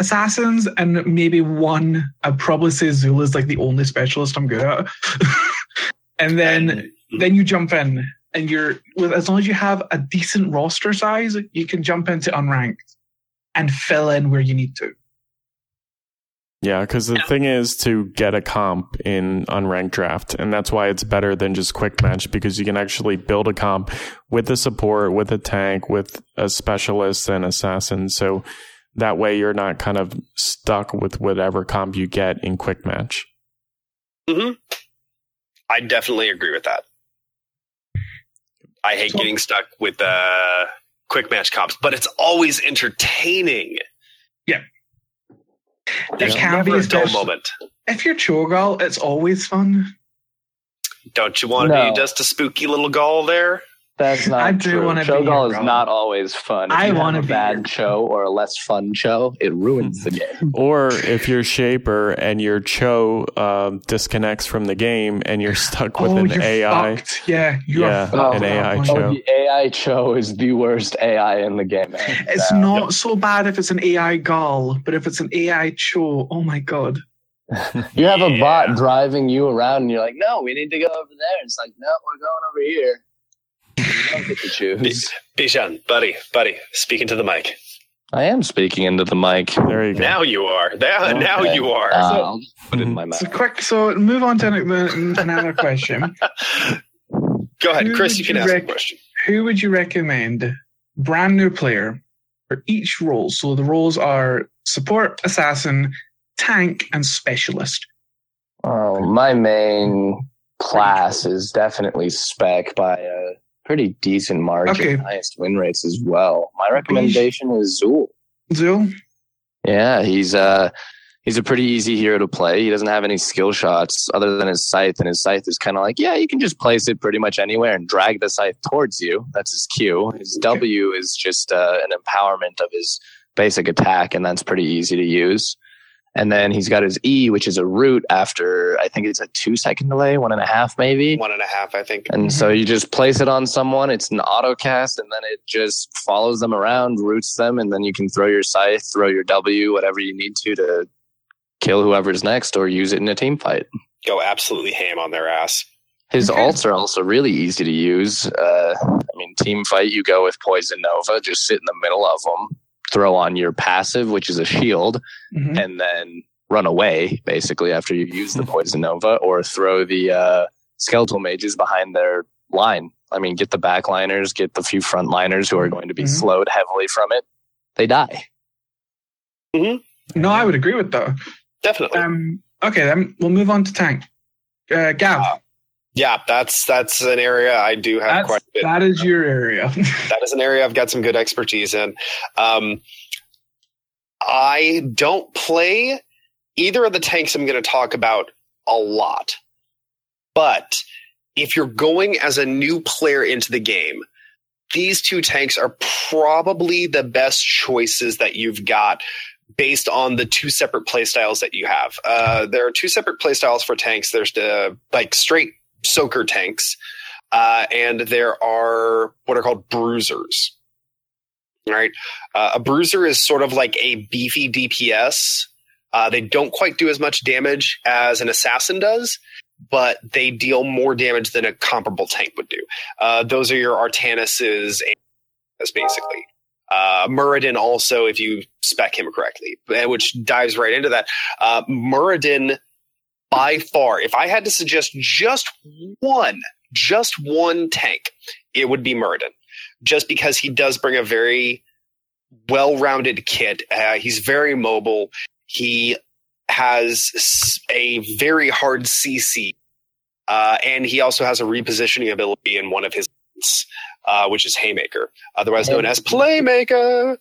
assassins, and maybe one. I'd probably say Xul is like the only specialist I'm good at. and then then you jump in and you're with as long as you have a decent roster size, you can jump into unranked and fill in where you need to. Yeah, because the thing is to get a comp in unranked draft, and that's why it's better than just quick match because you can actually build a comp with a support, with a tank, with a specialist and assassin. So that way you're not kind of stuck with whatever comp you get in quick match. Hmm. I definitely agree with that. I hate getting stuck with uh, quick match comps, but it's always entertaining. There's It can be a dull especially- moment. If you're Cho'Gall, it's always fun. Don't you want to No. be just a spooky little gull there? That's not I do true. wanna be Cho'Gall here, is not always fun. If I you wanna a bad here. Cho or a less fun Cho, it ruins the game. Or if you're Shaper and your Cho um, disconnects from the game and you're stuck with oh, an you're AI. fucked. Yeah, you Yeah, are fucked. an AI point. Cho. Oh, the AI cho is the worst AI in the game. hands It's down. not so bad if it's an AI Gall, but if it's an AI Cho, oh my god. You have a bot driving you around, and you're like, "No, we need to go over there." It's like, "No, we're going over here." You don't get to choose. Bijan, buddy, buddy, speaking to the mic. I am speaking into the mic. There you go. Now you are. Now, now you are. Uh, So- I'll put it in my mouth. So quick, so move on to another question. Go ahead, Who Chris. You can you ask rec- a question. Who would you recommend brand new player for each role? So the roles are support, assassin, tank, and specialist. Oh, my main class is definitely spec by a pretty decent margin, Okay. highest win rates as well. My recommendation is Xul. Xul? Yeah, he's uh he's a pretty easy hero to play. He doesn't have any skill shots other than his scythe, and his scythe is kind of like, yeah, you can just place it pretty much anywhere and drag the scythe towards you. That's his Q. His Okay. W is just uh, an empowerment of his basic attack, and that's pretty easy to use. And then he's got his E, which is a root after I think it's a two second delay, one and a half maybe. One and a half, I think. And so you just place it on someone. It's an auto cast, and then it just follows them around, roots them, and then you can throw your scythe, throw your W, whatever you need to to kill whoever's next, or use it in a team fight. Go absolutely ham on their ass. His Okay. ults are also really easy to use. Uh, I mean, team fight, you go with Poison Nova, just sit in the middle of them, throw on your passive, which is a shield, Mhm. and then run away basically after you use the poison nova or throw the uh, skeletal mages behind their line i mean get the backliners get the few frontliners who are going to be Mhm. slowed heavily from it they die No, I would agree with that. Definitely. Um, okay, then we'll move on to tank. Uh, Gav, yeah, that's that's an area I do have that's, quite a bit. that is your area. that is an area I've got some good expertise in. Um, I don't play either of the tanks I'm going to talk about a lot. But if you're going as a new player into the game, these two tanks are probably the best choices that you've got based on the two separate playstyles that you have. Uh, there are two separate playstyles for tanks. There's the like straight soaker tanks, uh, and there are what are called bruisers. Right, uh, a bruiser is sort of like a beefy DPS. Uh, they don't quite do as much damage as an assassin does, but they deal more damage than a comparable tank would do. Uh, those are your Artanis's, basically. Uh, Muradin also, if you spec him correctly, which dives right into that. Uh, Muradin, by far, if I had to suggest just one, just one tank, it would be Muradin. Just because he does bring a very well-rounded kit. Uh, he's very mobile. He has a very hard CC, uh, and he also has a repositioning ability in one of his, uh, which is Haymaker, otherwise known as Playmaker.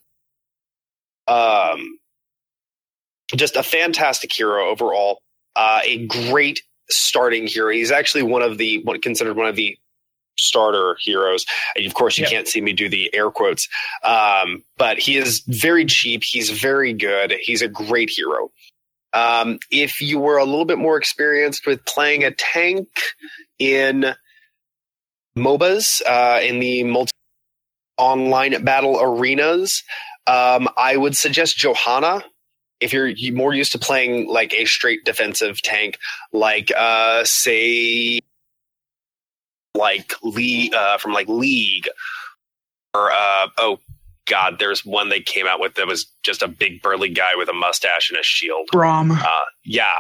Um, just a fantastic hero overall. Uh, a great starting hero. He's actually one of the what considered one of the starter heroes. And of course, you yep. can't see me do the air quotes, um, but he is very cheap. He's very good. He's a great hero. Um, if you were a little bit more experienced with playing a tank in MOBAs, uh, in the multi online battle arenas, um, I would suggest Johanna. If you're more used to playing like a straight defensive tank, like uh, say like League uh, from like League or uh, oh god, there's one they came out with that was just a big burly guy with a mustache and a shield. Braum. Uh, yeah,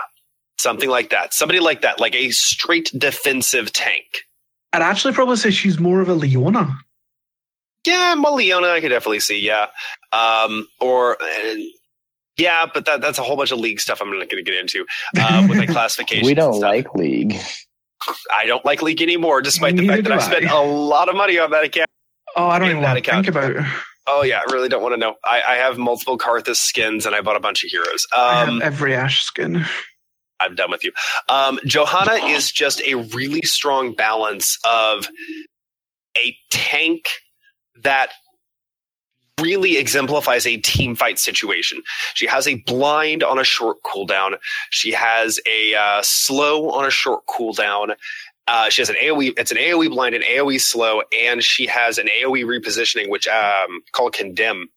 something like that. Somebody like that, like a straight defensive tank. I'd actually probably say she's more of a Leona. Yeah, well, Leona, I could definitely see. Yeah, um, or. Yeah, but that, that's a whole bunch of league stuff I'm not going to get into uh, with my classification. we don't like league. I don't like league anymore, despite Neither the fact that i've spent a lot of money on that account. Oh, I don't even want to think about it. Oh yeah, I really don't want to know. I, I have multiple Karthus skins, and I bought a bunch of heroes. Um, I have um, every Ashe skin. I'm done with you. Um, Johanna is just a really strong balance of a tank that really exemplifies a team fight situation. She has a blind on a short cooldown. She has a uh, slow on a short cooldown. Uh, she has an AOE. It's an AOE blind and AOE slow, and she has an AOE repositioning, which um, called Condemn.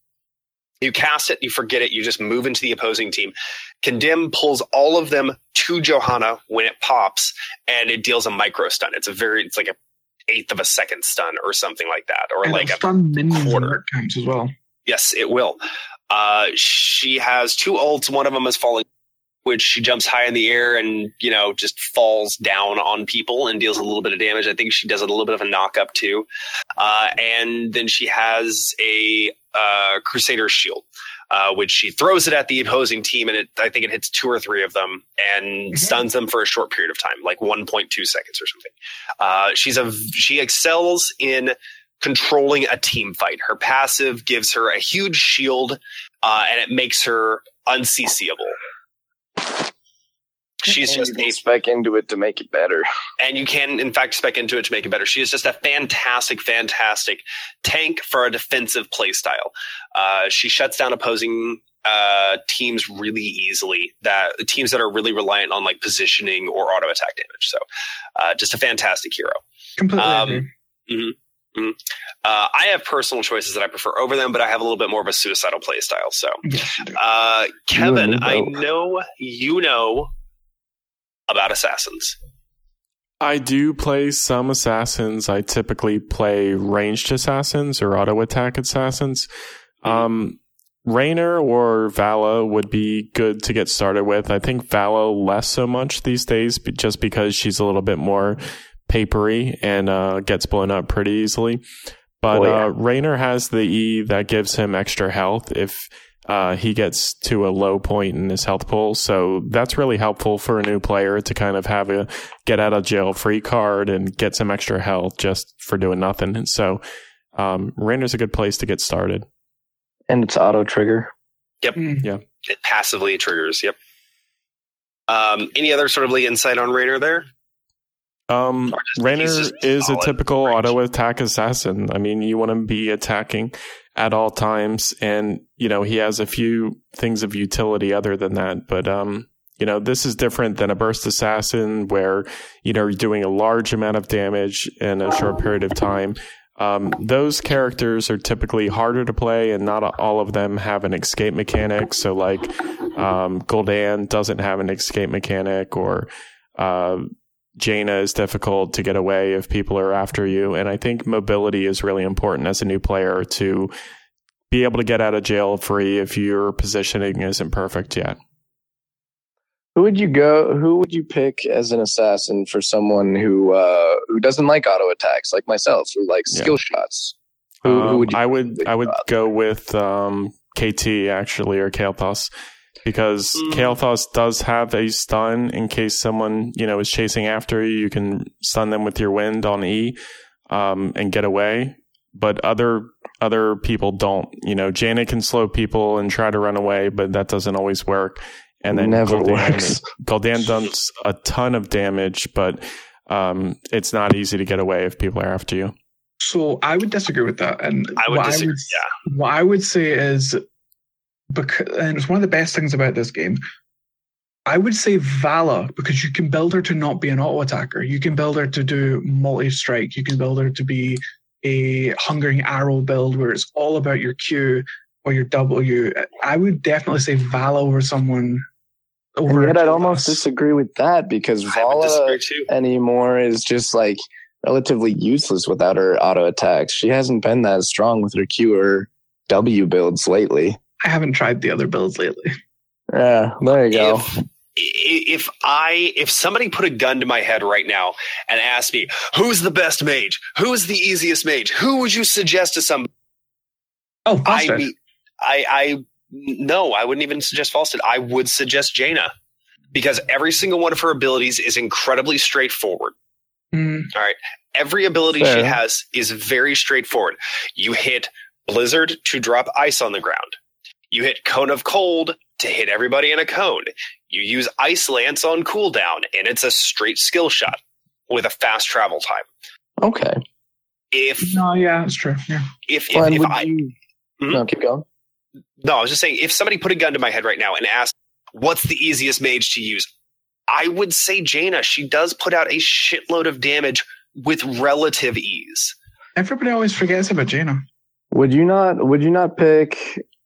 You cast it, you forget it, you just move into the opposing team. Condemn pulls all of them to Johanna when it pops, and it deals a micro stun. It's a very, it's like a eighth of a second stun or something like that, or and like a quarter times as well. Yes, it will. Uh, she has two ults. One of them is falling, which she jumps high in the air and you know just falls down on people and deals a little bit of damage. I think she does a little bit of a knock up too. Uh, and then she has a uh, Crusader shield. Uh, which she throws it at the opposing team, and it, I think it hits two or three of them and mm-hmm. stuns them for a short period of time, like 1.2 seconds or something. Uh, she's a she excels in controlling a team fight. Her passive gives her a huge shield, uh, and it makes her uncc'able. She's and just a spec into it to make it better. And you can, in fact, spec into it to make it better. She is just a fantastic, fantastic tank for a defensive playstyle. Uh, she shuts down opposing uh, teams really easily. That teams that are really reliant on like positioning or auto attack damage. So, uh, just a fantastic hero. Completely um, mm-hmm. Mm-hmm. Uh, I have personal choices that I prefer over them, but I have a little bit more of a suicidal play style. So, uh, Kevin, I know you know about assassins. I do play some assassins. I typically play ranged assassins or auto attack assassins. Mm-hmm. Um, Raynor or Valla would be good to get started with. I think Valla less so much these days, just because she's a little bit more papery and uh, gets blown up pretty easily. But oh, yeah. uh, Raynor has the E that gives him extra health if uh, he gets to a low point in his health pool. So that's really helpful for a new player to kind of have a get out of jail free card and get some extra health just for doing nothing. And so um, Raynor's a good place to get started. And it's auto trigger. Yep. Mm. Yeah. It passively triggers. Yep. Um, any other sort of insight on Raynor there? Um, Raynor is a typical range. auto attack assassin. I mean, you want to be attacking at all times, and you know he has a few things of utility other than that. But um, you know, this is different than a burst assassin where you know you're doing a large amount of damage in a short period of time. Um, those characters are typically harder to play, and not all of them have an escape mechanic. So, like um, doesn't have an escape mechanic, or uh, Jaina is difficult to get away if people are after you. And I think mobility is really important as a new player to be able to get out of jail free if your positioning isn't perfect yet. Who would you go? Who would you pick as an assassin for someone who uh, who doesn't like auto attacks, like myself, who likes Yeah. skill shots? Who, who Um, would you I would I would go with um, KT actually or Kael'thas because Mm. Kael'thas does have a stun in case someone you know is chasing after you. You can stun them with your wind on E um, and get away. But other other people don't. You know, Jaina can slow people and try to run away, but that doesn't always work. And then Never Gul'dan, works. Gul'dan does a ton of damage, but um, it's not easy to get away if people are after you. So I would disagree with that. And I would disagree. I would, yeah. what I would say is, because, and it's one of the best things about this game. I would say Valla because you can build her to not be an auto attacker. You can build her to do multi strike. You can build her to be a hungering arrow build where it's all about your Q or your W. I would definitely say Valla over someone. Over And yet, I'd Kael'thas. almost disagree with that because I Valla disagree too. anymore is just like relatively useless without her auto attacks. She hasn't been that strong with her Q or W builds lately. I haven't tried the other builds lately. Yeah, there you go. If, if I if somebody put a gun to my head right now and asked me who's the best mage, who's the easiest mage, who would you suggest to somebody? Oh, I Falstad. I I no, I wouldn't even suggest Falstad. I would suggest Jaina because every single one of her abilities is incredibly straightforward. Mm, Every ability she has is very straightforward. You hit Blizzard to drop ice on the ground. You hit Cone of Cold to hit everybody in a cone. You use Ice Lance on cooldown, and it's a straight skill shot with a fast travel time. Okay. If no, yeah, that's true. Yeah. if if, Well, if I you- Mhm. No, keep going. no, I was just saying if somebody put a gun to my head right now and asked what's the easiest mage to use, I would say Jaina. She does put out a shitload of damage with relative ease. Everybody always forgets about Jaina. Would you not? Would you not pick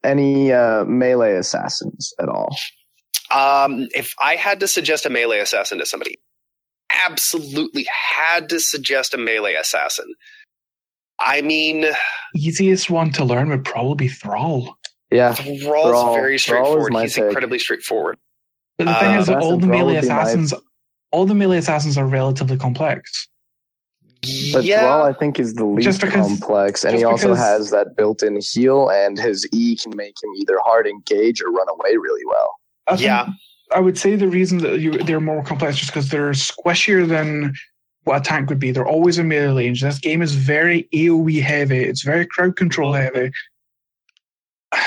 any uh, melee assassins at all? Um, if I had to suggest a melee assassin to somebody, absolutely had to suggest a melee assassin. I mean, Easiest one to learn would probably be Thrall. Yeah, Thrall's Thrall- very Thrall is straightforward. my He's pick. incredibly straightforward. But the thing Uh, is that all the melee would be my- assassins, all the melee assassins are relatively complex. But yeah, Thrall I think is the least because- complex, and he also because- has that built-in heal, and his E can make him either hard engage or run away really well. I Yeah. I would say the reason that you, they're more complex is because they're squishier than what a tank would be. They're always in melee range. This game is very AOE heavy. It's very crowd control heavy.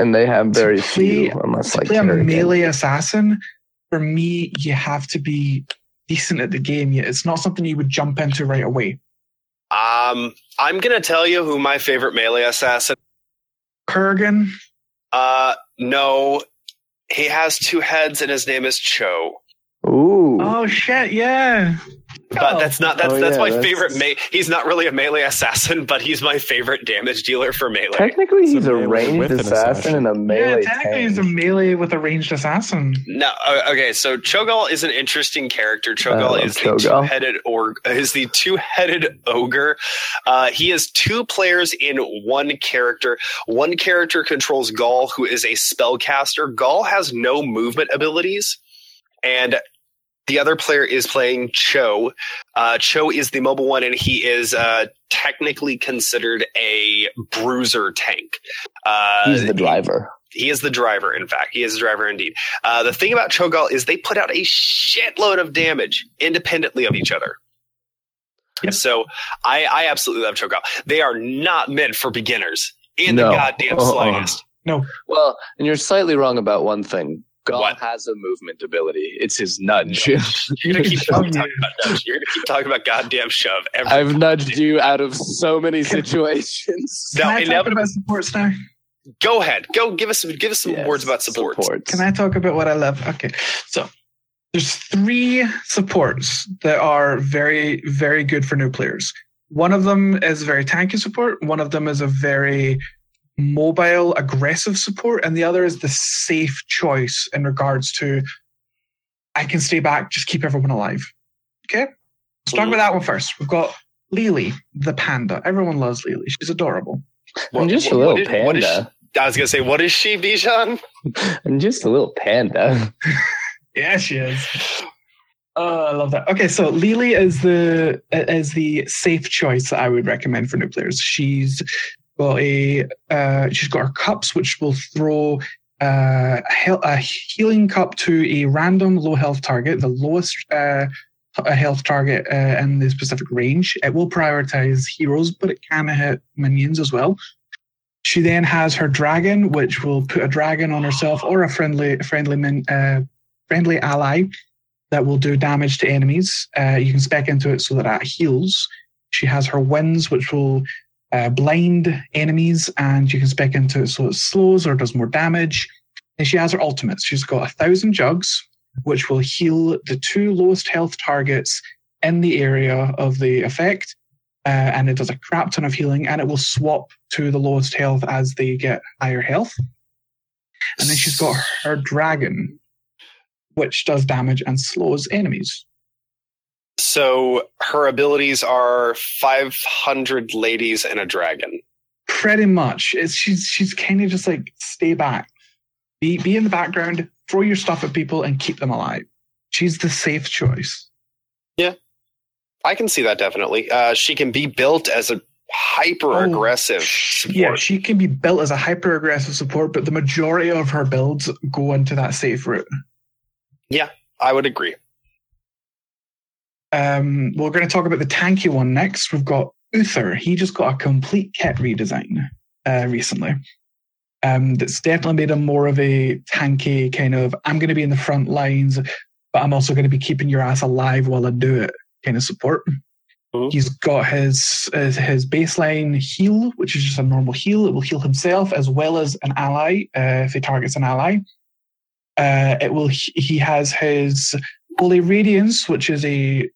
And they have To very play- few, unless to like play a Kerrigan. melee assassin, for me, you have to be decent at the game. Yeah, It's not something you would jump into right away. um, I'm gonna tell you who my favorite melee assassin. Kerrigan, Uh, no, he has two heads, and his name is Cho. Ooh, oh shit, yeah. But Oh. that's not that's Oh, that's yeah, my that's- favorite. Me- he's not really a melee assassin, but he's my favorite damage dealer for melee. technically It's a he's a, ranged assassin, assassin. and a melee yeah, technically tank. he's a melee with a ranged assassin. No, uh, okay. So Cho'Gall is an interesting character. Cho'Gall love is the Cho'Gall. two-headed or is the two-headed ogre. Uh, he has two players in one character. One character controls Gall, who is a spellcaster. Gall has no movement abilities, and the other player is playing Cho. Uh, Cho is the mobile one, and he is uh, technically considered a bruiser tank. Uh, he's the driver. he is the driver, in fact. He is the driver indeed. Uh, the thing about Cho'Gall is they put out a shitload of damage independently of each other. Yep. So I, I absolutely love Cho'Gall. They are not meant for beginners in No. the goddamn Uh-uh. slightest. Well, and you're slightly wrong about one thing. God What? has a movement ability. It's his nudge. You're gonna keep Oh, talking about nudge. Oh, You're gonna keep talking about goddamn shove. Every I've nudged you out of so many situations. now, Can I talk inevitably, about supports now? go ahead. Go give us some give us some Yes, words about support. supports. Can I talk about what I love? Okay. So there's three supports that are very, very good for new players. One of them is a very tanky support, one of them is a very mobile, aggressive support, and the other is the safe choice in regards to I can stay back, just keep everyone alive. Okay? Let's talk Mhm. about that one first. We've got Lily, the panda. Everyone loves Lily. She's adorable. I'm just a What- little what is- what is panda. she- I was gonna say, what is she, Bijan? I'm just a little panda. Yeah, she is. Oh, I love that. Okay, so Lily is the is the safe choice that I would recommend for new players. She's got a uh, she's got her cups, which will throw uh, a, healing cup to a random low health target, the lowest uh, health target uh, in the specific range. It will prioritize heroes, but it can hit minions as well. She then has her dragon, which will put a dragon on herself or a friendly friendly min, uh, friendly ally that will do damage to enemies. Uh, you can spec into it so that it heals. She has her winds, which will uh, blind enemies, and you can spec into it so it slows or does more damage. And she has her ultimates. She's got a thousand jugs, which will heal the two lowest health targets in the area of the effect. Uh, and it does a crap ton of healing, and it will swap to the lowest health as they get higher health. And then she's got her dragon, which does damage and slows enemies. So her abilities are 500 ladies and a dragon. Pretty much, it's she's she's kind of just like stay back, be be in the background, throw your stuff at people, and keep them alive. She's the safe choice. Yeah, I can see that definitely. Uh, she can be built as a hyper aggressive. Oh, Yeah, she can be built as a hyper aggressive support, but the majority of her builds go into that safe route. Yeah, I would agree. Um, we're going to talk about the tanky one next. We've got Uther. He just got a complete kit redesign uh, recently. Um, that's definitely made him more of a tanky kind of. I'm going to be in the front lines, but I'm also going to be keeping your ass alive while I do it kind of support. Mhm. He's got his, his his baseline heal, which is just a normal heal. It will heal himself as well as an ally uh, if he targets an ally. Uh, it will. He has his holy radiance, which is a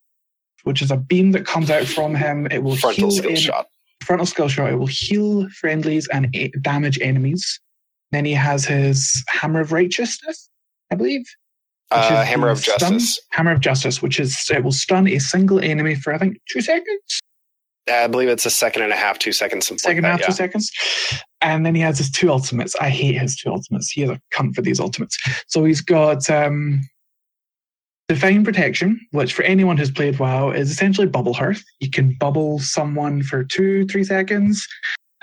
which is a beam that comes out from him. It will Frontal heal skill shot. frontal skill shot. It will heal friendlies and a- damage enemies. Then he has his hammer of righteousness, I believe. which Uh, is Hammer of stun- Justice. Hammer of Justice, which is it will stun a single enemy for I think two seconds, I believe it's a second and a half, two seconds, something second like half that. two seconds, and then he has his two ultimates. I hate his two ultimates. He is a cunt for these ultimates. So he's got um, Divine Protection, which for anyone who's played WoW is essentially Bubble Hearth. You can bubble someone for two, three seconds,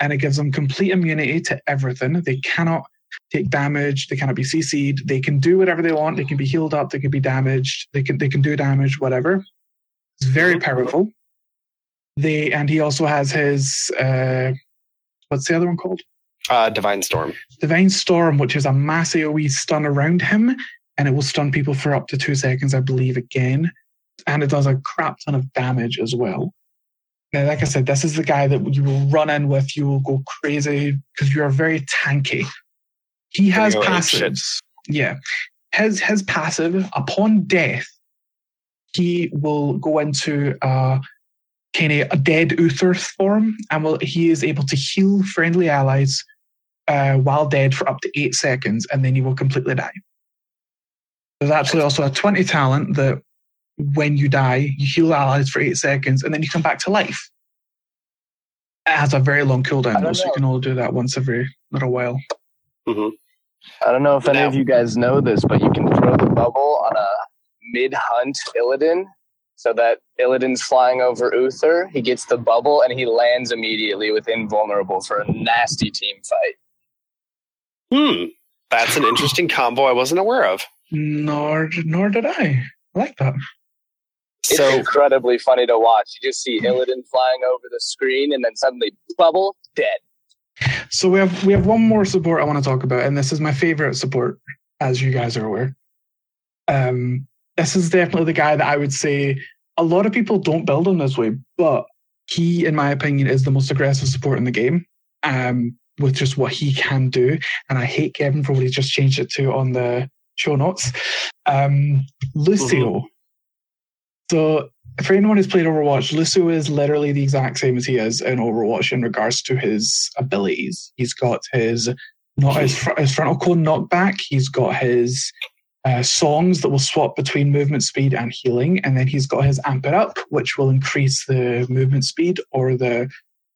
and it gives them complete immunity to everything. They cannot take damage. They cannot be CC'd. They can do whatever they want. They can be healed up. They can be damaged. They can they can do damage. Whatever. It's very powerful. They and he also has his uh, what's the other one called? Uh, Divine Storm. Divine Storm, which is a massive AoE stun around him, and it will stun people for up to two seconds, I believe, again. And it does a crap ton of damage as well. Now, like I said, this is the guy that you will run in with, you will go crazy because you are very tanky. He has go ape shit. passives. Yeah. His his passive, upon death, he will go into uh kind of a dead Uther form, and will he is able to heal friendly allies uh, while dead for up to eight seconds, and then he will completely die. There's actually also a 20 talent that when you die, you heal allies for eight seconds, and then you come back to life. It has a very long cooldown, though, so you can only do that once every little while. I don't know if any Now- of you guys know this, but you can throw the bubble on a mid hunt Illidan so that Illidan's flying over Uther. He gets the bubble and he lands immediately with invulnerable for a nasty team fight. Hmm. That's an interesting combo I wasn't aware of. Nor, nor did I. I like that. It's So incredibly funny to watch. You just see Illidan flying over the screen and then suddenly bubble dead. So we have we have one more support I want to talk about, and this is my favorite support as you guys are aware. Um, this is definitely the guy that I would say a lot of people don't build him this way, but he, in my opinion, is the most aggressive support in the game. Um, with just what he can do, and I hate Kevin for what he just changed it to on the show notes. Um, Lucio. So for anyone who's played Overwatch, Lucio is literally the exact same as he is in Overwatch in regards to his abilities. He's got his not his, fr- his frontal cone knockback. He's got his uh, songs that will swap between movement speed and healing, and then he's got his amp it up, which will increase the movement speed or the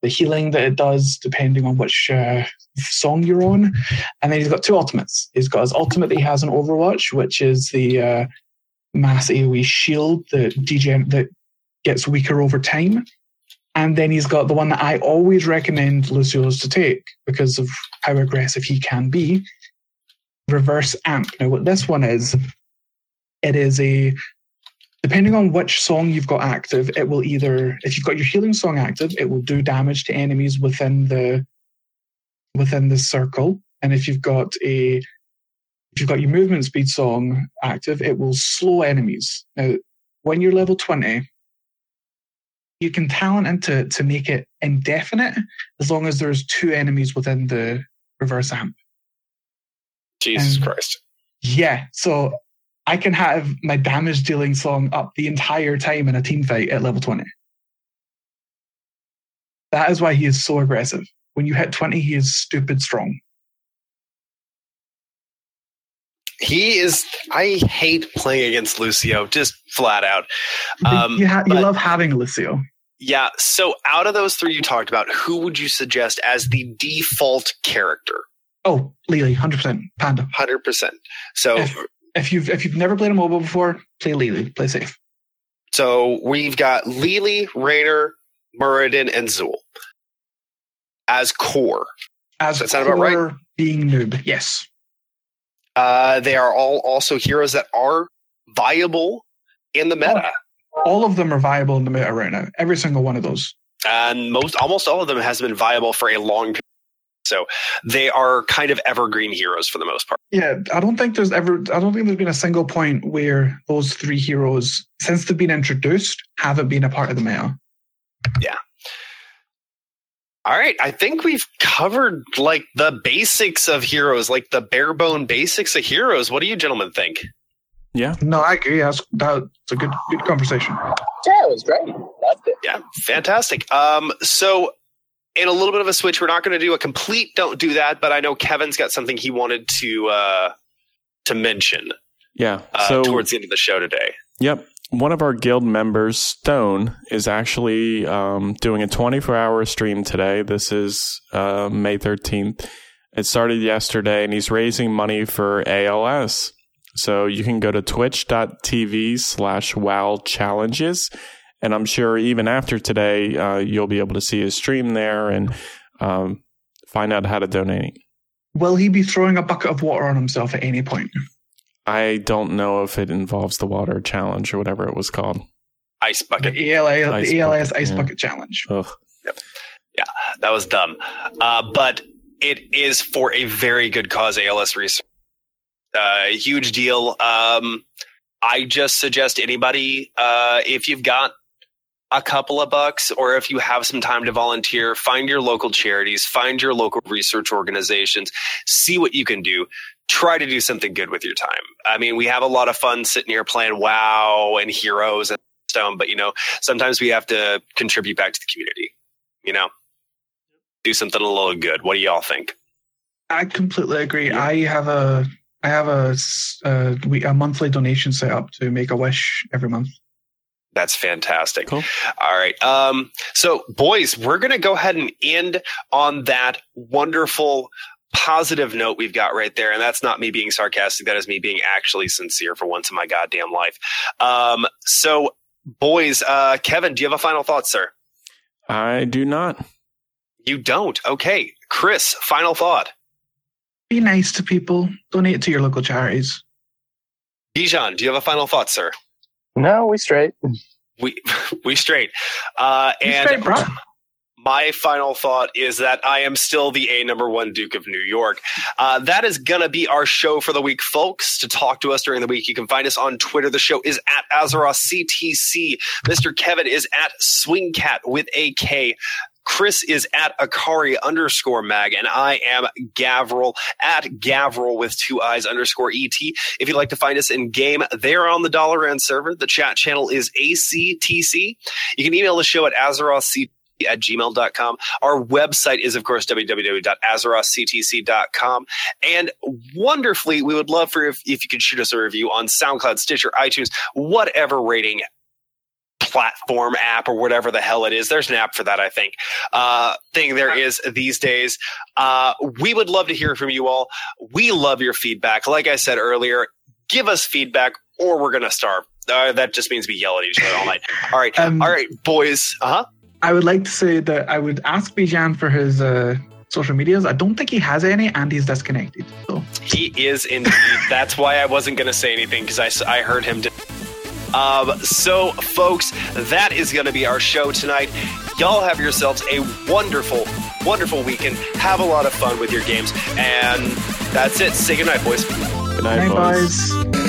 the healing that it does depending on which uh, song you're on. And then he's got two ultimates. He's got his ultimate that he has in Overwatch, which is the uh, mass AoE shield that degen- that gets weaker over time. And then he's got the one that I always recommend Lucio's to take because of how aggressive he can be. Reverse amp. Now, what this one is, it is a depending on which song you've got active, it will either if you've got your healing song active, it will do damage to enemies within the within the circle. And if you've got a if you've got your movement speed song active, it will slow enemies. Now, when you're level 20, you can talent into to make it indefinite as long as there's two enemies within the reverse amp. Jesus And- Christ. Yeah, so I can have my damage dealing song up the entire time in a team fight at level 20. That is why he is so aggressive. When you hit 20, he is stupid strong. He is. I hate playing against Lucio, just flat out. Um, you, ha- you but- love having Lucio. Yeah. So, out of those three you talked about, who would you suggest as the default character? Oh, Lily, 100%. Panda. Hundred percent. So, If, if you've if you've never played a MOBA before, play Lily. Play safe. so we've got Lily, Raynor, Muradin, and Xul as core. As Does that sound about right? core being noob, yes. Uh, they are all also heroes that are viable in the meta, All of them are viable in the meta right now. Every single one of those. and most almost all of them has been viable for a long period. So they are kind of evergreen heroes for the most part. Yeah, I don't think there's ever I don't think there's been a single point where those three heroes, since they've been introduced, haven't been a part of the meta. Yeah. All right, I think we've covered like the basics of heroes, like the bare bone basics of heroes. What do you gentlemen think? Yeah. No, I agree. That's that's a good good conversation. Yeah, it was great. Loved it. Yeah, fantastic. Um, so in a little bit of a switch, we're not going to do a complete don't do that, but I know Kevin's got something he wanted to uh, to mention Yeah. uh, so towards the end of the show today. Yep. One of our guild members, Stone, is actually um, doing a 24 hour stream today. This is uh, May 13th. It started yesterday, and he's raising money for ALS. So you can go to twitch.tv slash wow challenges. And I'm sure even after today, uh, you'll be able to see his stream there and um, find out how to donate. Will he be throwing a bucket of water on himself at any point? I don't know if it involves the water challenge or whatever it was called. Ice The bucket. ALS, Ice the ALS bucket, Ice yeah. Bucket Challenge. Ugh. That was dumb. Uh, but it is for a very good cause, ALS research. Uh, huge deal. Um, I just suggest anybody, uh, if you've got a couple of bucks or if you have some time to volunteer, find your local charities, find your local research organizations, see what you can do. Try to do something good with your time. I mean, we have a lot of fun sitting here playing WoW and Heroes and Stone, but you know, sometimes we have to contribute back to the community. You know, do something a little good. What do y'all think? I completely agree. I have a I have a we- a monthly donation set up to make a wish every month. That's fantastic. Cool. All right. Um, so, boys, we're going to go ahead and end on that wonderful positive note we've got right there. And that's not me being sarcastic. That is me being actually sincere for once in my goddamn life. Um, so, boys, uh, Kevin, do you have a final thought, sir? I do not. You don't. Okay. Chris, final thought. Be nice to people. Donate to your local charities. Bijan, do you have a final thought, sir? No, we straight. We we straight. Uh, and straight, bro. my final thought is that I am still the A number one Duke of New York. Uh, that is going to be our show for the week, folks. To talk to us during the week, you can find us on Twitter. The show is at Azeroth CTC. Mr. Kevin is at Swingkat with a K. Chris is at Akari underscore mag, and I am Gavril at Gavril with two eyes underscore ET. If you'd like to find us in game, they're on the Dalaran server. The chat channel is ACTC. You can email the show at AzerothCTC at gmail.com. Our website is, of course, www.azerothctc.com. And wonderfully, we would love for if, if you could shoot us a review on SoundCloud, Stitcher, iTunes, whatever rating platform app or whatever the hell it is. There's an app for that, I think. Uh, thing there is these days. Uh, we would love to hear from you all. We love your feedback. Like I said earlier, give us feedback or we're going to starve. Uh, that just means we yell at each other all night. All right. Um, all right, boys. Uh huh. I would like to say that I would ask Bijan for his uh, social medias. I don't think he has any, and he's disconnected. So He is indeed. That's why I wasn't going to say anything because I heard him. Um, so, folks, that is going to be our show tonight. Y'all have yourselves a wonderful, wonderful weekend. Have a lot of fun with your games. And that's it. Say goodnight, boys. Good night, Night, boys. boys.